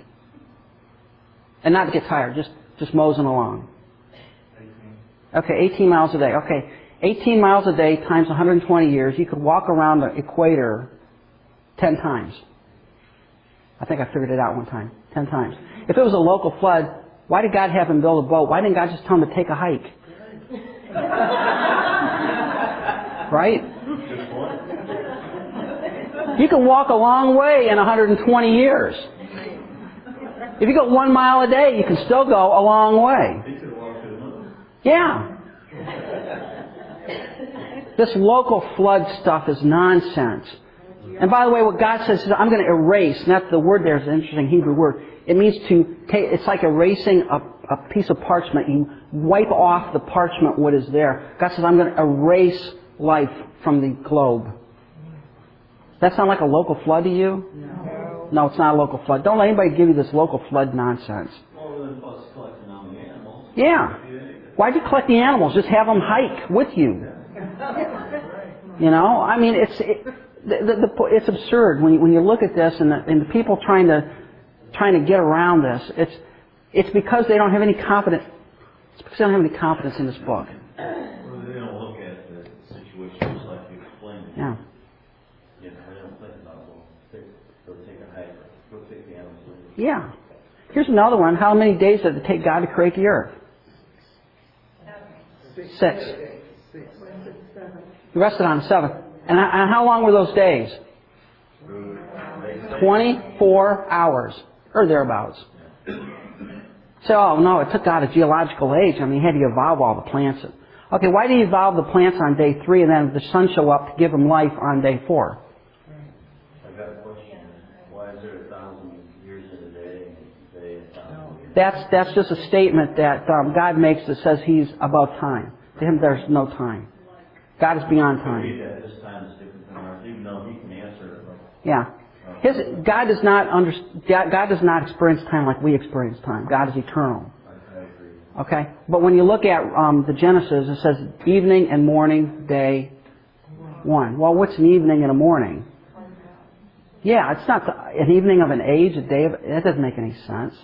And not get tired, just, just moseying along. Okay, 18 miles a day. Okay, 18 miles a day times 120 years, you could walk around the equator 10 times. I think I figured it out one time. 10 times. If it was a local flood, why did God have him build a boat? Why didn't God just tell him to take a hike? <laughs> right? You can walk a long way in 120 years. If you go one mile a day, you can still go a long way. He could walk to the moon. Yeah. This local flood stuff is nonsense. And by the way, what God says is, I'm going to erase, and that's the word there is an interesting Hebrew word. It means to take, it's like erasing a, a piece of parchment. You wipe off the parchment what is there. God says, I'm going to erase life from the globe. Does that sound like a local flood to you? No. No, it's not a local flood. Don't let anybody give you this local flood nonsense. Well, then plus collecting on the animals. Yeah. Why'd you collect the animals? Just have them hike with you. <laughs> You know, I mean, it's it, the, the, the, it's absurd when you, when you look at this and the, and the people trying to trying to get around this. It's it's because they don't have any confidence. It's because they don't have any confidence in this book. Well, they don't look at the situation just like you explained it. Yeah. You know, they don't think about, well, take, go take a hike, or go take the animals with you. Yeah. Here's another one. How many days did it take God to create the earth? Six. He rested on the seventh. And, how long were those days? 24 hours, or thereabouts. So, oh no, it took God a geological age. I mean, he had to evolve all the plants. Okay, why did he evolve the plants on day three and then the sun show up to give them life on day four? I've got a question. Why is there a thousand years in a day and a day a thousand years? That's, that's just a statement that um, God makes that says he's above time. To him, there's no time. God is beyond time. read that this time is different than ours, even though he can answer it. like, Yeah. His, God does not under, God does not experience time like we experience time. God is eternal. I, I agree. Okay? But when you look at um, the Genesis, it says evening and morning, day, one. Well, what's an evening and a morning? Yeah, it's not the, an evening of an age, a day of, that doesn't make any sense.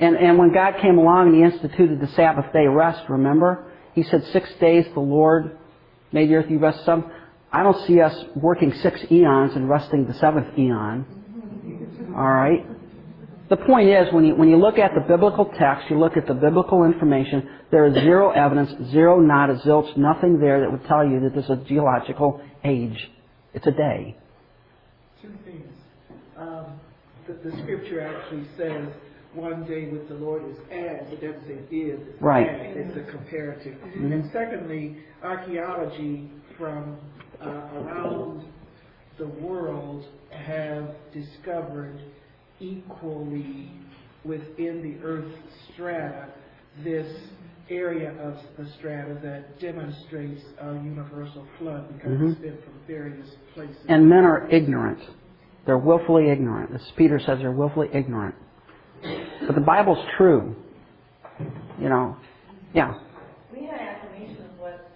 And, and when God came along and He instituted the Sabbath day rest, remember? He said, six days the Lord made the earth, you rest some. I don't see us working six eons and resting the seventh eon. Alright? The point is, when you, when you look at the biblical text, you look at the biblical information, there is zero evidence, zero, not a zilch, nothing there that would tell you that this is a geological age. It's a day. Two things. Um, the, the scripture actually says, one day with the Lord is as, it doesn't say is, it's Right. as, it's a comparative. And secondly, archaeology from uh, around the world have discovered equally within the Earth's strata this area of the strata that demonstrates a universal flood because Mhm. it's been from various places. And men are ignorant. They're willfully ignorant. As Peter says, they're willfully ignorant. But the Bible's true. You know. Yeah. We had affirmation of what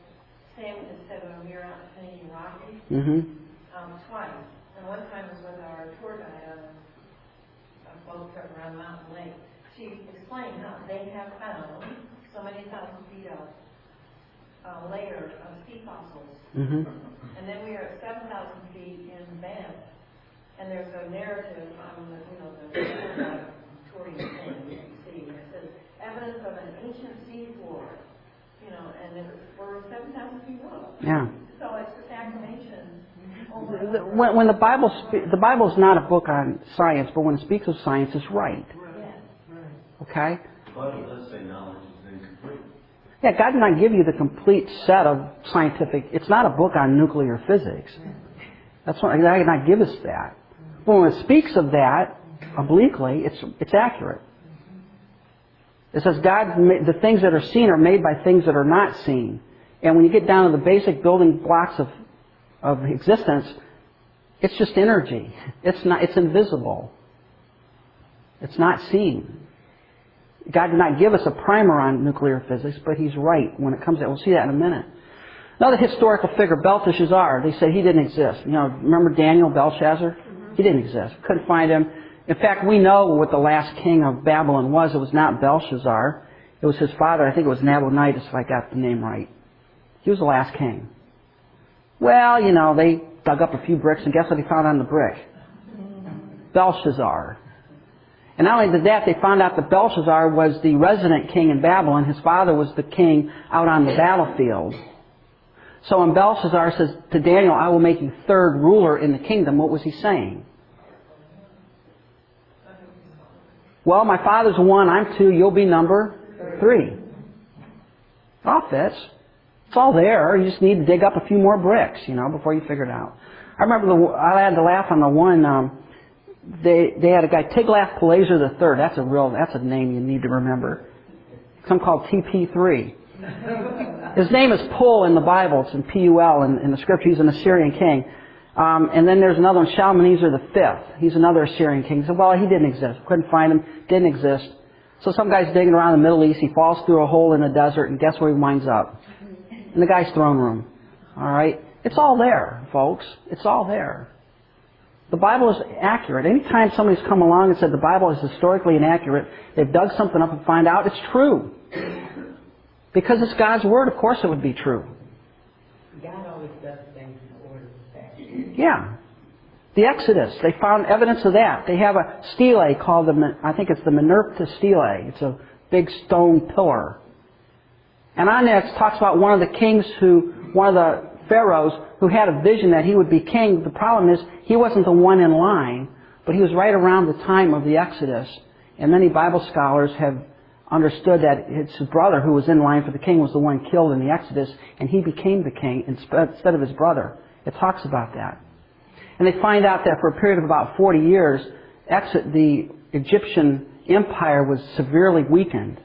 Sam had said when we were out in Rocky, hmm um, twice. And one time was with our tour guide on a boat trip around Mountain Lake. She explained how they have found so many thousand feet of uh, layer of sea fossils. hmm And then we are at seven thousand feet in Banff. And there's a narrative on the, you know, the touring thing you can see, where it says, evidence of an ancient sea floor, you know, and it was, we're seven thousand feet. Yeah. So it's just affirmation over and The- over. When, when the Bible spe- the Bible is not a book on science, but when it speaks of science, it's right. Yes. Okay. But it does say knowledge is incomplete. Yeah, God did not give you the complete set of scientific. It's not a book on nuclear physics. That's what God did not give us that. But when it speaks of that obliquely, it's it's accurate. It says God, the things that are seen are made by things that are not seen. And when you get down to the basic building blocks of of existence, it's just energy. It's not. It's invisible. It's not seen. God did not give us a primer on nuclear physics, but He's right when it comes to. We'll see that in a minute. Another historical figure, Belteshazzar. They said he didn't exist. You know, remember Daniel Belshazzar? Mm-hmm. He didn't exist. Couldn't find him. In fact, we know what the last king of Babylon was. It was not Belshazzar. It was his father. I think it was Nabonidus, if I got the name right. He was the last king. Well, you know, they dug up a few bricks, and guess what they found on the brick? Belshazzar. And not only did that, they found out that Belshazzar was the resident king in Babylon. His father was the king out on the battlefield. So when Belshazzar says to Daniel, I will make you third ruler in the kingdom, what was he saying? Well, my father's one, I'm two, you'll be number three. It all fits. It's all there. You just need to dig up a few more bricks, you know, before you figure it out. I remember the, I had to laugh on the one, um, they, they had a guy, Tiglath-Pileser the third. That's a real, that's a name you need to remember. Some called TP3. His name is Pul in the Bible. It's in P-U-L in, in the scripture. He's an Assyrian king. Um, and then there's another one, Shalmaneser the fifth. He's another Assyrian king. He said, well, he didn't exist. Couldn't find him. Didn't exist. So some guy's digging around the Middle East. He falls through a hole in the desert, and guess where he winds up? In the guy's throne room. All right? It's all there, folks. It's all there. The Bible is accurate. Anytime somebody's come along and said the Bible is historically inaccurate, they've dug something up and find out it's true. Because it's God's Word, of course it would be true. God always does things in order of fashion. Yeah. The Exodus, they found evidence of that. They have a stele called the, I think it's the Minerva stele. It's a big stone pillar. And on there it talks about one of the kings who, one of the pharaohs who had a vision that he would be king. The problem is he wasn't the one in line, but he was right around the time of the Exodus. And many Bible scholars have understood that it's his brother who was in line for the king was the one killed in the Exodus, and he became the king instead of his brother. It talks about that. And they find out that for a period of about 40 years, the Egyptian empire was severely weakened.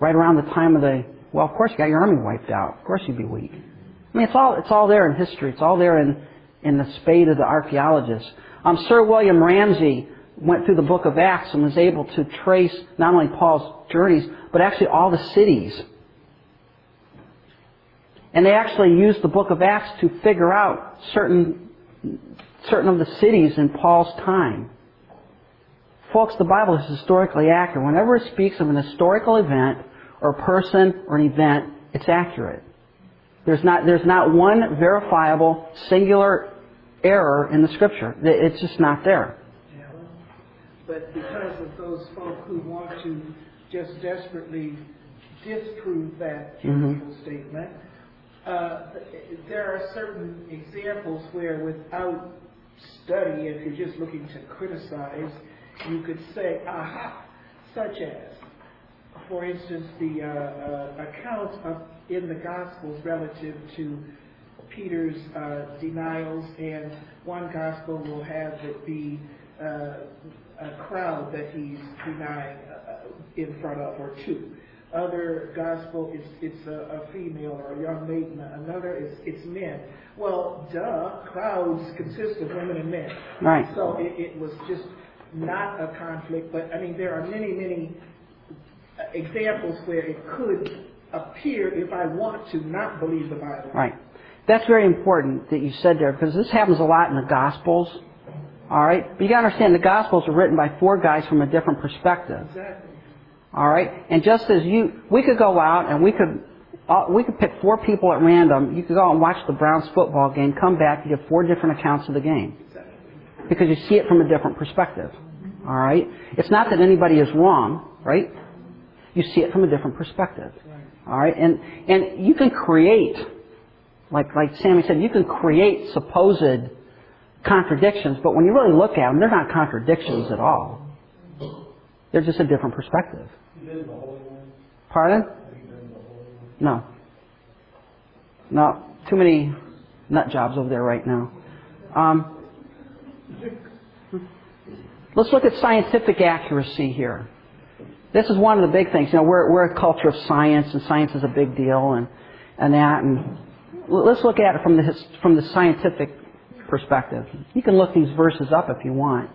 Right around the time of the, well, of course you got your army wiped out. Of course you'd be weak. I mean, it's all, it's all there in history. It's all there in, in the spade of the archaeologists. Um, Sir William Ramsay went through the book of Acts and was able to trace not only Paul's journeys, but actually all the cities. And they actually used the book of Acts to figure out certain, certain of the cities in Paul's time. Folks, the Bible is historically accurate. Whenever it speaks of an historical event or a person or an event, it's accurate. There's not, there's not one verifiable singular error in the scripture. It's just not there. Yeah. But because of those folk who want to just desperately disprove that Mhm. statement, there are certain examples where without study, if you're just looking to criticize, you could say, aha, such as, for instance, the uh, uh, account of, in the Gospels relative to Peter's uh, denials, and one Gospel will have it be uh, a crowd that he's denying uh, in front of, or two. Other gospel, it's, it's a, a female or a young maiden. Another is it's men. Well, duh, crowds consist of women and men. Right. So it, it was just not a conflict, but I mean, there are many, many examples where it could appear if I want to not believe the Bible. Right. That's very important that you said there because this happens a lot in the Gospels. All right? But you got to understand the Gospels are written by four guys from a different perspective. Exactly. All right? And just as you, we could go out and we could, uh, we could pick four people at random. You could go out and watch the Browns football game, come back, you get four different accounts of the game. Because you see it from a different perspective. All right? It's not that anybody is wrong, right? You see it from a different perspective. All right? And, and you can create, like, like Sammy said, you can create supposed contradictions, but when you really look at them, they're not contradictions at all. They're just a different perspective. Pardon? No. No. Too many nut jobs over there right now. Um, let's look at scientific accuracy here. This is one of the big things. You know, we're, we're a culture of science, and science is a big deal, and, and that. And let's look at it from the, from the scientific perspective. You can look these verses up if you want.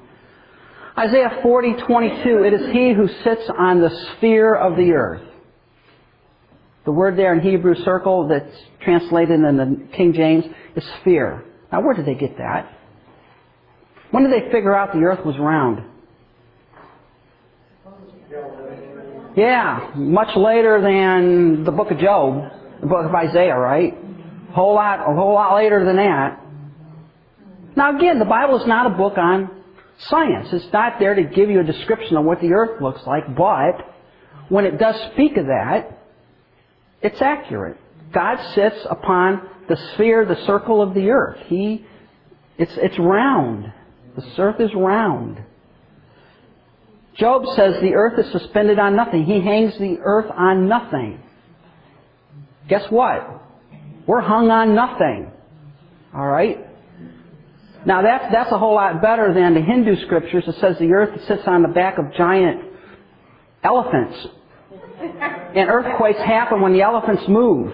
Isaiah 40, 22, it is he who sits on the sphere of the earth. The word there in Hebrew circle that's translated in the King James is sphere. Now where did they get that? When did they figure out the earth was round? Yeah, much later than the book of Job, the book of Isaiah, right? A Whole lot, a whole lot later than that. Now again, the Bible is not a book on science. It's not there to give you a description of what the earth looks like, but when it does speak of that, it's accurate. God sits upon the sphere, the circle of the earth. He, it's, it's round. The earth is round. Job says the earth is suspended on nothing. He hangs the earth on nothing. Guess what? We're hung on nothing. Alright? Now that's, that's a whole lot better than the Hindu scriptures that says the earth sits on the back of giant elephants. And earthquakes happen when the elephants move.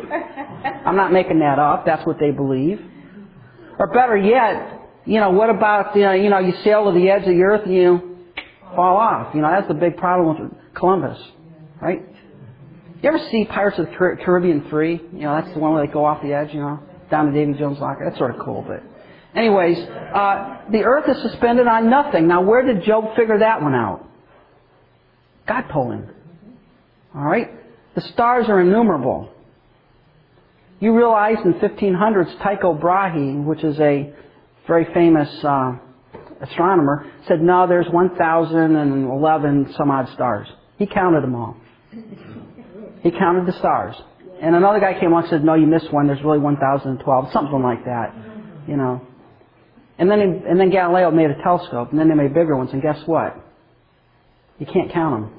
I'm not making that up. That's what they believe. Or better yet, you know, what about, know, you, know, you sail to the edge of the earth and you fall off. You know, that's the big problem with Columbus. Right? You ever see Pirates of the Caribbean 3? You know, that's the one where they go off the edge, you know, down to Davy Jones' locker. That's sort of cool, but anyways, uh, the earth is suspended on nothing. Now, where did Job figure that one out? God told him. All right? The stars are innumerable. You realize in 1500s, Tycho Brahe, which is a very famous uh, astronomer, said, no, there's 1,011 some odd stars. He counted them all. He counted the stars. And another guy came along and said, no, you missed one. There's really 1,012. Something like that. You know. And then, he, and then Galileo made a telescope, and then they made bigger ones, and guess what? You can't count them.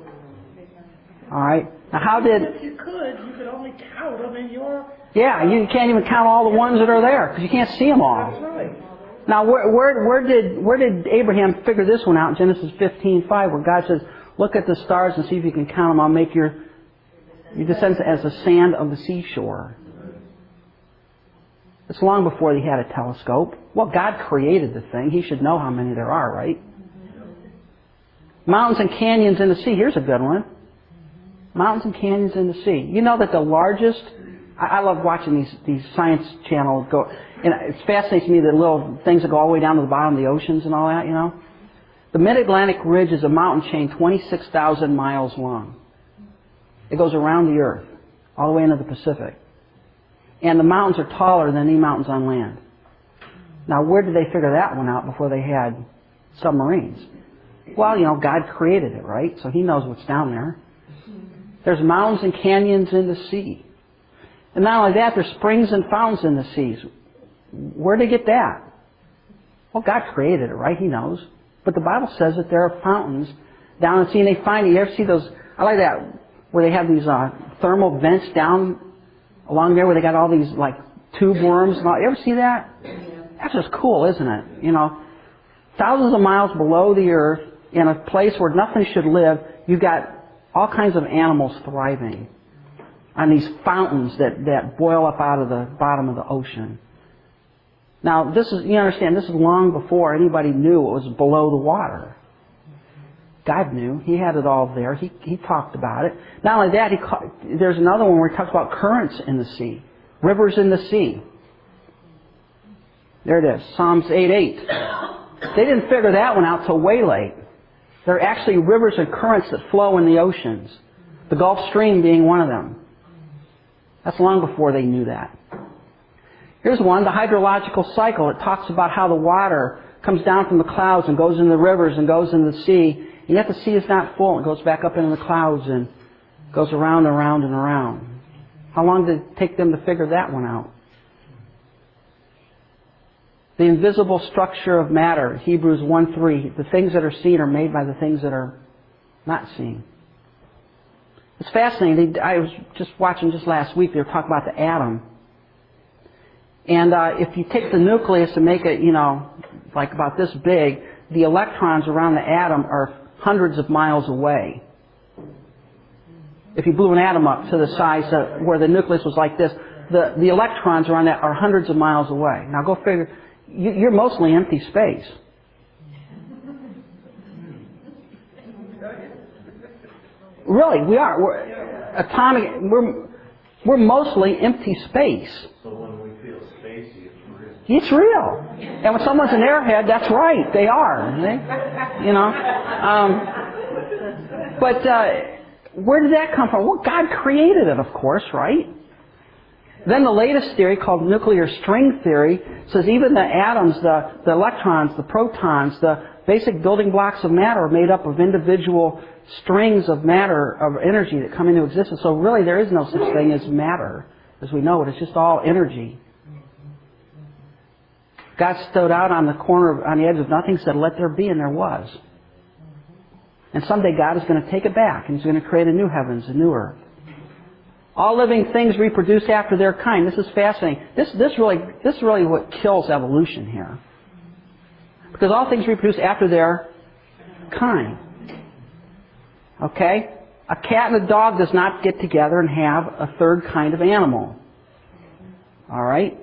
All right? Now, how did... If you could, you could only count them in your. Yeah, you can't even count all the ones that are there, because you can't see them all. That's right. Now, where, where, where, did, where did Abraham figure this one out in Genesis 15.5, where God says, look at the stars and see if you can count them. I'll make your, your descendants as the sand of the seashore. It's long before he had a telescope. Well, God created the thing. He should know how many there are, right? Mountains and canyons in the sea. Here's a good one. Mountains and canyons in the sea. You know that the largest, I, love watching these, these science channels go, and it fascinates me the little things that go all the way down to the bottom of the oceans and all that, you know. The Mid-Atlantic Ridge is a mountain chain 26,000 miles long. It goes around the earth, all the way into the Pacific. And the mountains are taller than any mountains on land. Now, where did they figure that one out before they had submarines? Well, you know, God created it, right? So He knows what's down there. There's mountains and canyons in the sea. And not only that, there's springs and fountains in the seas. Where'd they get that? Well, God created it, right? He knows. But the Bible says that there are fountains down in the sea, and they find it. You ever see those? I like that where they have these uh, thermal vents down along there, where they got all these like tube worms and all. You ever see that? That's just cool, isn't it? You know, thousands of miles below the earth, in a place where nothing should live, you've got all kinds of animals thriving on these fountains that, that boil up out of the bottom of the ocean. Now, this is, you understand, this is long before anybody knew it was below the water. God knew. He had it all there. He, he talked about it. Not only that, he, there's another one where he talks about currents in the sea, rivers in the sea. There it is, Psalms 8 8. They didn't figure that one out till way late. There are actually rivers and currents that flow in the oceans, the Gulf Stream being one of them. That's long before they knew that. Here's one, the hydrological cycle. It talks about how the water comes down from the clouds and goes into the rivers and goes into the sea. And yet the sea is not full. It goes back up into the clouds and goes around and around and around. How long did it take them to figure that one out? The invisible structure of matter, Hebrews 1 3. The things that are seen are made by the things that are not seen. It's fascinating. I was just watching just last week, they were talking about the atom. And uh, if you take the nucleus and make it, you know, like about this big, the electrons around the atom are hundreds of miles away. If you blew an atom up to the size of where the nucleus was like this, the, the electrons around that are hundreds of miles away. Now go figure, you, you're mostly empty space. Really, we are. We're atomic. We're we're mostly empty space. So it's real. And when someone's an airhead, that's right. They are. They, you know. Um, but uh, where did that come from? Well, God created it, of course, right? Then the latest theory, called nuclear string theory, says even the atoms, the, the electrons, the protons, the basic building blocks of matter are made up of individual strings of matter, of energy that come into existence. So really there is no such thing as matter as we know it. It's just all energy. God stood out on the corner, on the edge of nothing, said, let there be, and there was. And someday God is going to take it back, and He's going to create a new heavens, a new earth. All living things reproduce after their kind. This is fascinating. This, this really, this is really what kills evolution here. Because all things reproduce after their kind. Okay? A cat and a dog does not get together and have a third kind of animal. Alright?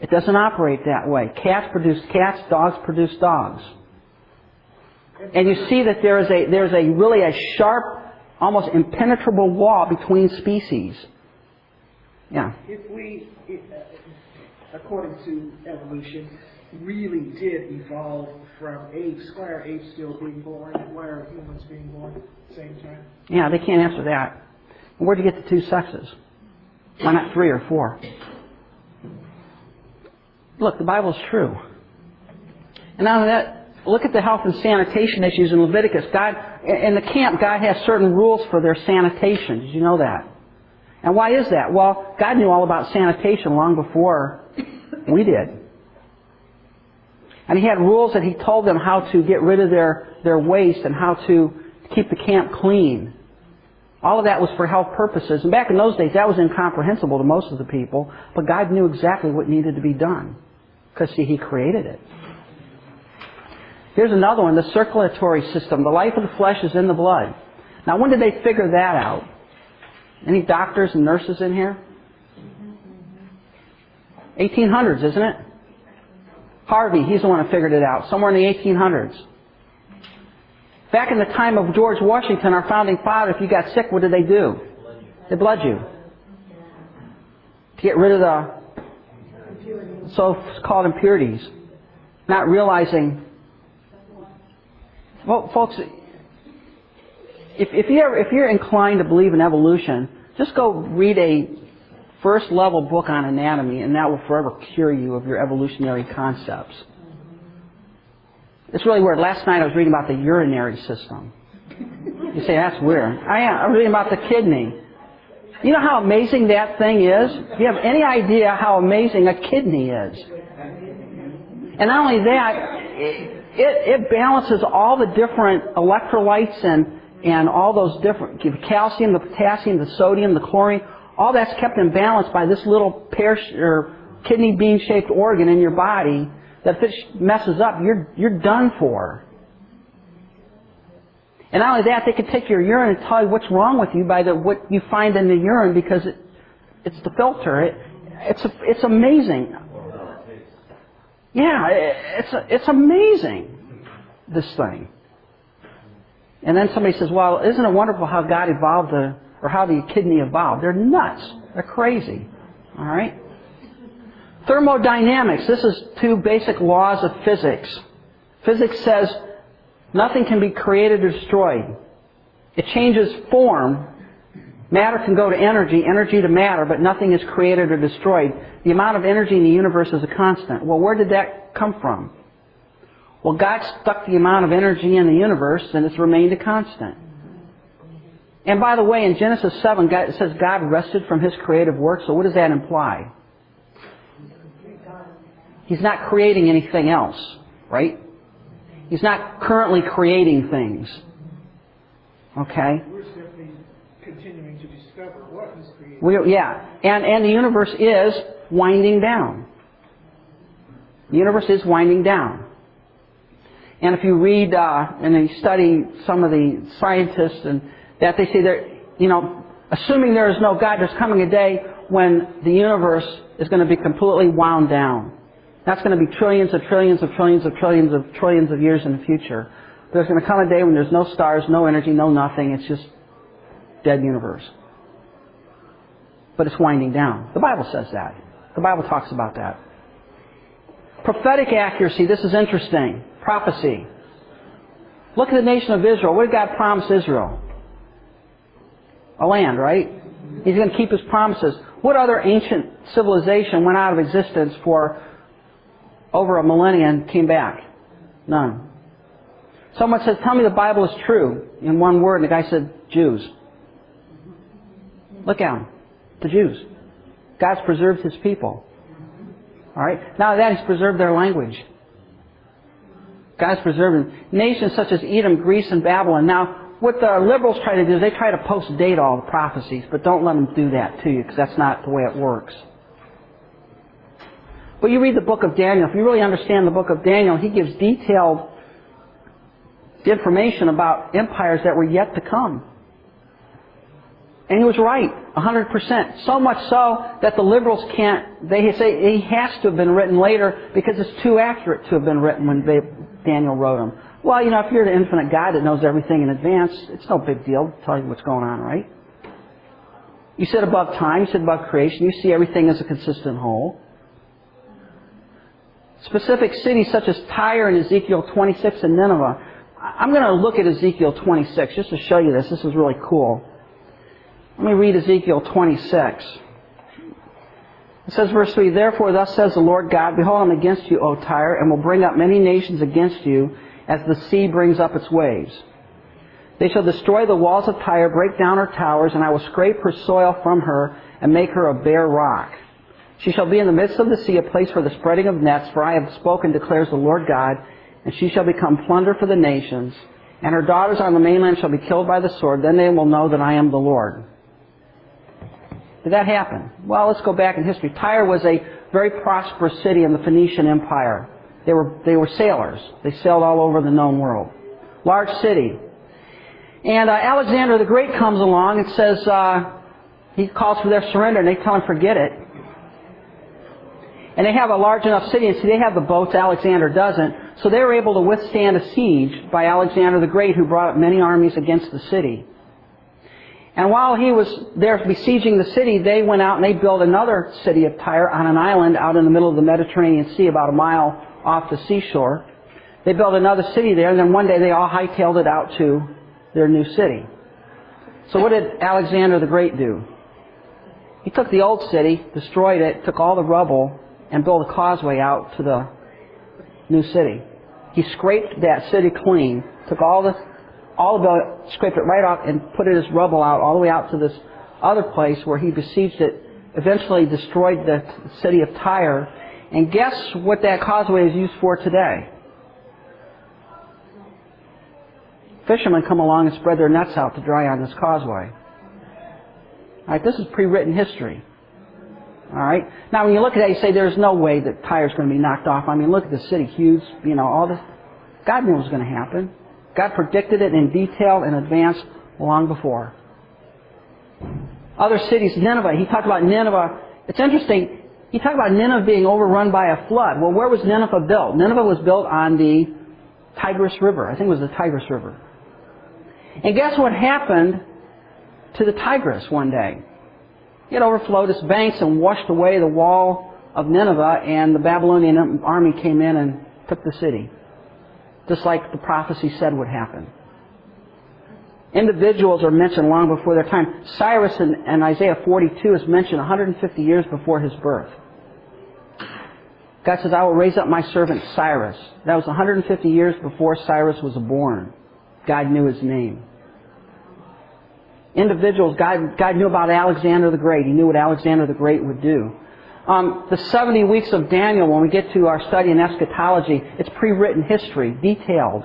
It doesn't operate that way. Cats produce cats, dogs produce dogs. And you see that there is a, there's a really a sharp, almost impenetrable wall between species. Yeah. If we, according to evolution, really did evolve from apes, why are apes still being born? Why are humans being born at the same time? Yeah, they can't answer that. Where'd you get the two sexes? Why not three or four? Look, the Bible's true. And now that, look at the health and sanitation issues in Leviticus. God, in the camp, God has certain rules for their sanitation. Did you know that? And why is that? Well, God knew all about sanitation long before we did. And He had rules that He told them how to get rid of their, their waste and how to keep the camp clean. All of that was for health purposes. And back in those days, that was incomprehensible to most of the people. But God knew exactly what needed to be done. Because, see, He created it. Here's another one, the circulatory system. The life of the flesh is in the blood. Now, when did they figure that out? Any doctors and nurses in here? 1800s, isn't it? Harvey, he's the one who figured it out, somewhere in the 1800s. Back in the time of George Washington, our founding father, if you got sick, what did they do? They bled you. To get rid of the so-called impurities. Not realizing, well, folks, if, if, you're, if you're inclined to believe in evolution, just go read a first level book on anatomy and that will forever cure you of your evolutionary concepts. It's really weird. Last night I was reading about the urinary system. You say, that's weird. I am. I'm reading about the kidney. You know how amazing that thing is? Do you have any idea how amazing a kidney is? And not only that, it, it balances all the different electrolytes and, and all those different, the calcium, the potassium, the sodium, the chlorine, all that's kept in balance by this little pear or kidney bean shaped organ in your body that it messes up, you're, you're done for. And not only that, they can take your urine and tell you what's wrong with you by the, what you find in the urine because it, it's the filter. It, it's, a, it's amazing. Yeah, it's, it's amazing, this thing. And then somebody says, well, isn't it wonderful how God evolved the, or how the kidney evolved? They're nuts. They're crazy. All right? Thermodynamics. This is two basic laws of physics. Physics says nothing can be created or destroyed. It changes form. Matter can go to energy, energy to matter, but nothing is created or destroyed. The amount of energy in the universe is a constant. Well, where did that come from? Well, God stuck the amount of energy in the universe and it's remained a constant. And by the way, in Genesis 7, God, it says God rested from His creative work, so what does that imply? He's not creating anything else, right? He's not currently creating things. Okay? We're simply continuing to discover what He's created. We, yeah. And, and the universe is winding down. The universe is winding down. And if you read uh, and you study some of the scientists and that, they say that, you know, assuming there is no God, there's coming a day when the universe is going to be completely wound down. That's going to be trillions of trillions of trillions of trillions of trillions of years in the future. There's going to come a day when there's no stars, no energy, no nothing. It's just dead universe. But it's winding down. The Bible says that. The Bible talks about that. Prophetic accuracy. This is interesting. Prophecy. Look at the nation of Israel. What did God promise Israel? A land, right? He's going to keep his promises. What other ancient civilization went out of existence for over a millennia and came back? None. Someone says, Tell me the Bible is true in one word. And the guy said, Jews. Look at them. The Jews. God's preserved his people. Alright? Now that he's preserved their language. God's preserving nations such as Edom, Greece, and Babylon. Now, what the liberals try to do is they try to post date all the prophecies, but don't let them do that to you because that's not the way it works. But you read the book of Daniel. If you really understand the book of Daniel, he gives detailed information about empires that were yet to come. And he was right, 100%. So much so that the liberals can't, they say he has to have been written later because it's too accurate to have been written when they, Daniel wrote them. Well, you know, if you're the infinite God that knows everything in advance, it's no big deal to tell you what's going on, right? You sit above time, you sit above creation, you see everything as a consistent whole. Specific cities such as Tyre and Ezekiel 26 and Nineveh. I'm going to look at Ezekiel 26 just to show you this. This is really cool. Let me read Ezekiel 26. It says, verse 3, Therefore thus says the Lord God, Behold, I'm against you, O Tyre, and will bring up many nations against you, as the sea brings up its waves. They shall destroy the walls of Tyre, break down her towers, and I will scrape her soil from her, and make her a bare rock. She shall be in the midst of the sea, a place for the spreading of nets, for I have spoken, declares the Lord God, and she shall become plunder for the nations, and her daughters on the mainland shall be killed by the sword. Then they will know that I am the Lord. Did that happen? Well, let's go back in history. Tyre was a very prosperous city in the Phoenician Empire. They were, they were sailors. They sailed all over the known world. Large city. And uh, Alexander the Great comes along and says, uh, he calls for their surrender, and they tell him, forget it. And they have a large enough city, and see, they have the boats, Alexander doesn't. So they were able to withstand a siege by Alexander the Great, who brought up many armies against the city. And while he was there besieging the city, they went out and they built another city of Tyre on an island out in the middle of the Mediterranean Sea, about a mile off the seashore. They built another city there, and then one day they all hightailed it out to their new city. So what did Alexander the Great do? He took the old city, destroyed it, took all the rubble, and build a causeway out to the new city. He scraped that city clean, took all the all of the scraped it right off, and put it as rubble out all the way out to this other place where he besieged it. Eventually, destroyed the city of Tyre, and guess what that causeway is used for today? Fishermen come along and spread their nets out to dry on this causeway. All right, this is pre-written history. All right. Now, when you look at that, you say there's no way that Tyre's going to be knocked off. I mean, look at the city, huge. You know, all this. God knew it was going to happen. God predicted it in detail in advance long before. Other cities, Nineveh. He talked about Nineveh. It's interesting. He talked about Nineveh being overrun by a flood. Well, where was Nineveh built? Nineveh was built on the Tigris River. I think it was the Tigris River. And guess what happened to the Tigris one day? It overflowed its banks and washed away the wall of Nineveh, and the Babylonian army came in and took the city. Just like the prophecy said would happen. Individuals are mentioned long before their time. Cyrus in, in Isaiah 42 is mentioned 150 years before his birth. God says, I will raise up my servant Cyrus. That was 150 years before Cyrus was born. God knew his name. Individuals, God, God knew about Alexander the Great. He knew what Alexander the Great would do. Um, the 70 weeks of Daniel, when we get to our study in eschatology, it's pre-written history, detailed.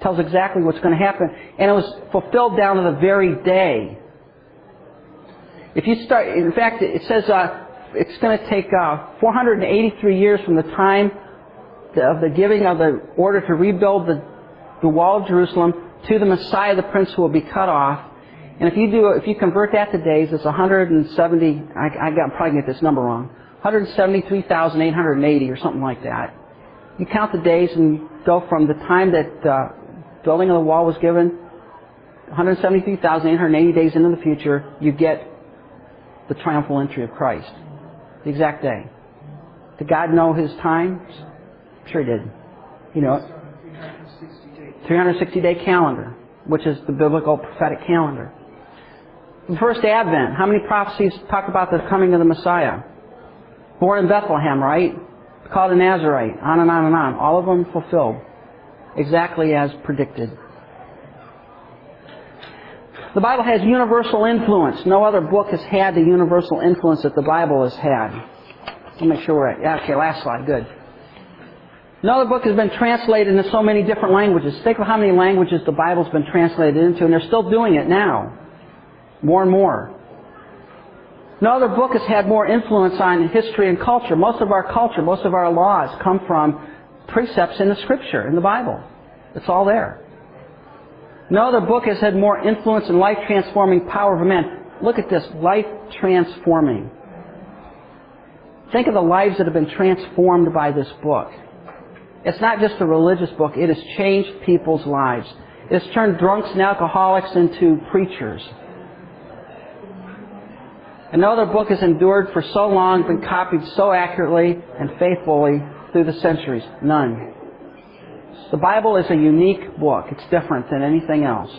tells exactly what's going to happen. And it was fulfilled down to the very day. If you start, in fact, it says uh, it's going to take uh, 483 years from the time of the giving of the order to rebuild the, the wall of Jerusalem to the Messiah, the Prince, who will be cut off. And if you do, if you convert that to days, it's 170. I, I got probably get this number wrong. 173,880 or something like that. You count the days and go from the time that uh, building of the wall was given, 173,880 days into the future, you get the triumphal entry of Christ. The exact day. Did God know His time? Sure He did. You know 360 day calendar, which is the biblical prophetic calendar. The first advent, how many prophecies talk about the coming of the Messiah? Born in Bethlehem, right? Called a Nazarite, on and on and on. All of them fulfilled. Exactly as predicted. The Bible has universal influence. No other book has had the universal influence that the Bible has had. Let me make sure we're at, Yeah, okay, last slide, good. No other book has been translated into so many different languages. Think of how many languages the Bible's been translated into, and they're still doing it now. More and more. No other book has had more influence on history and culture. Most of our culture, most of our laws come from precepts in the Scripture, in the Bible. It's all there. No other book has had more influence and life transforming power of a man. Look at this life transforming. Think of the lives that have been transformed by this book. It's not just a religious book, it has changed people's lives. It's turned drunks and alcoholics into preachers. And no other book has endured for so long, been copied so accurately and faithfully through the centuries. None. The Bible is a unique book. It's different than anything else.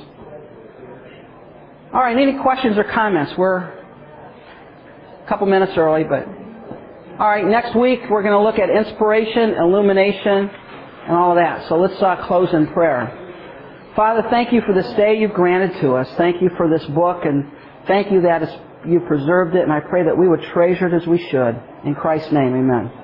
All right, any questions or comments? We're a couple minutes early, but. All right, next week we're going to look at inspiration, illumination, and all of that. So let's uh, close in prayer. Father, thank you for this day you've granted to us. Thank you for this book, and thank you that you preserved it, and I pray that we would treasure it as we should. In Christ's name, amen.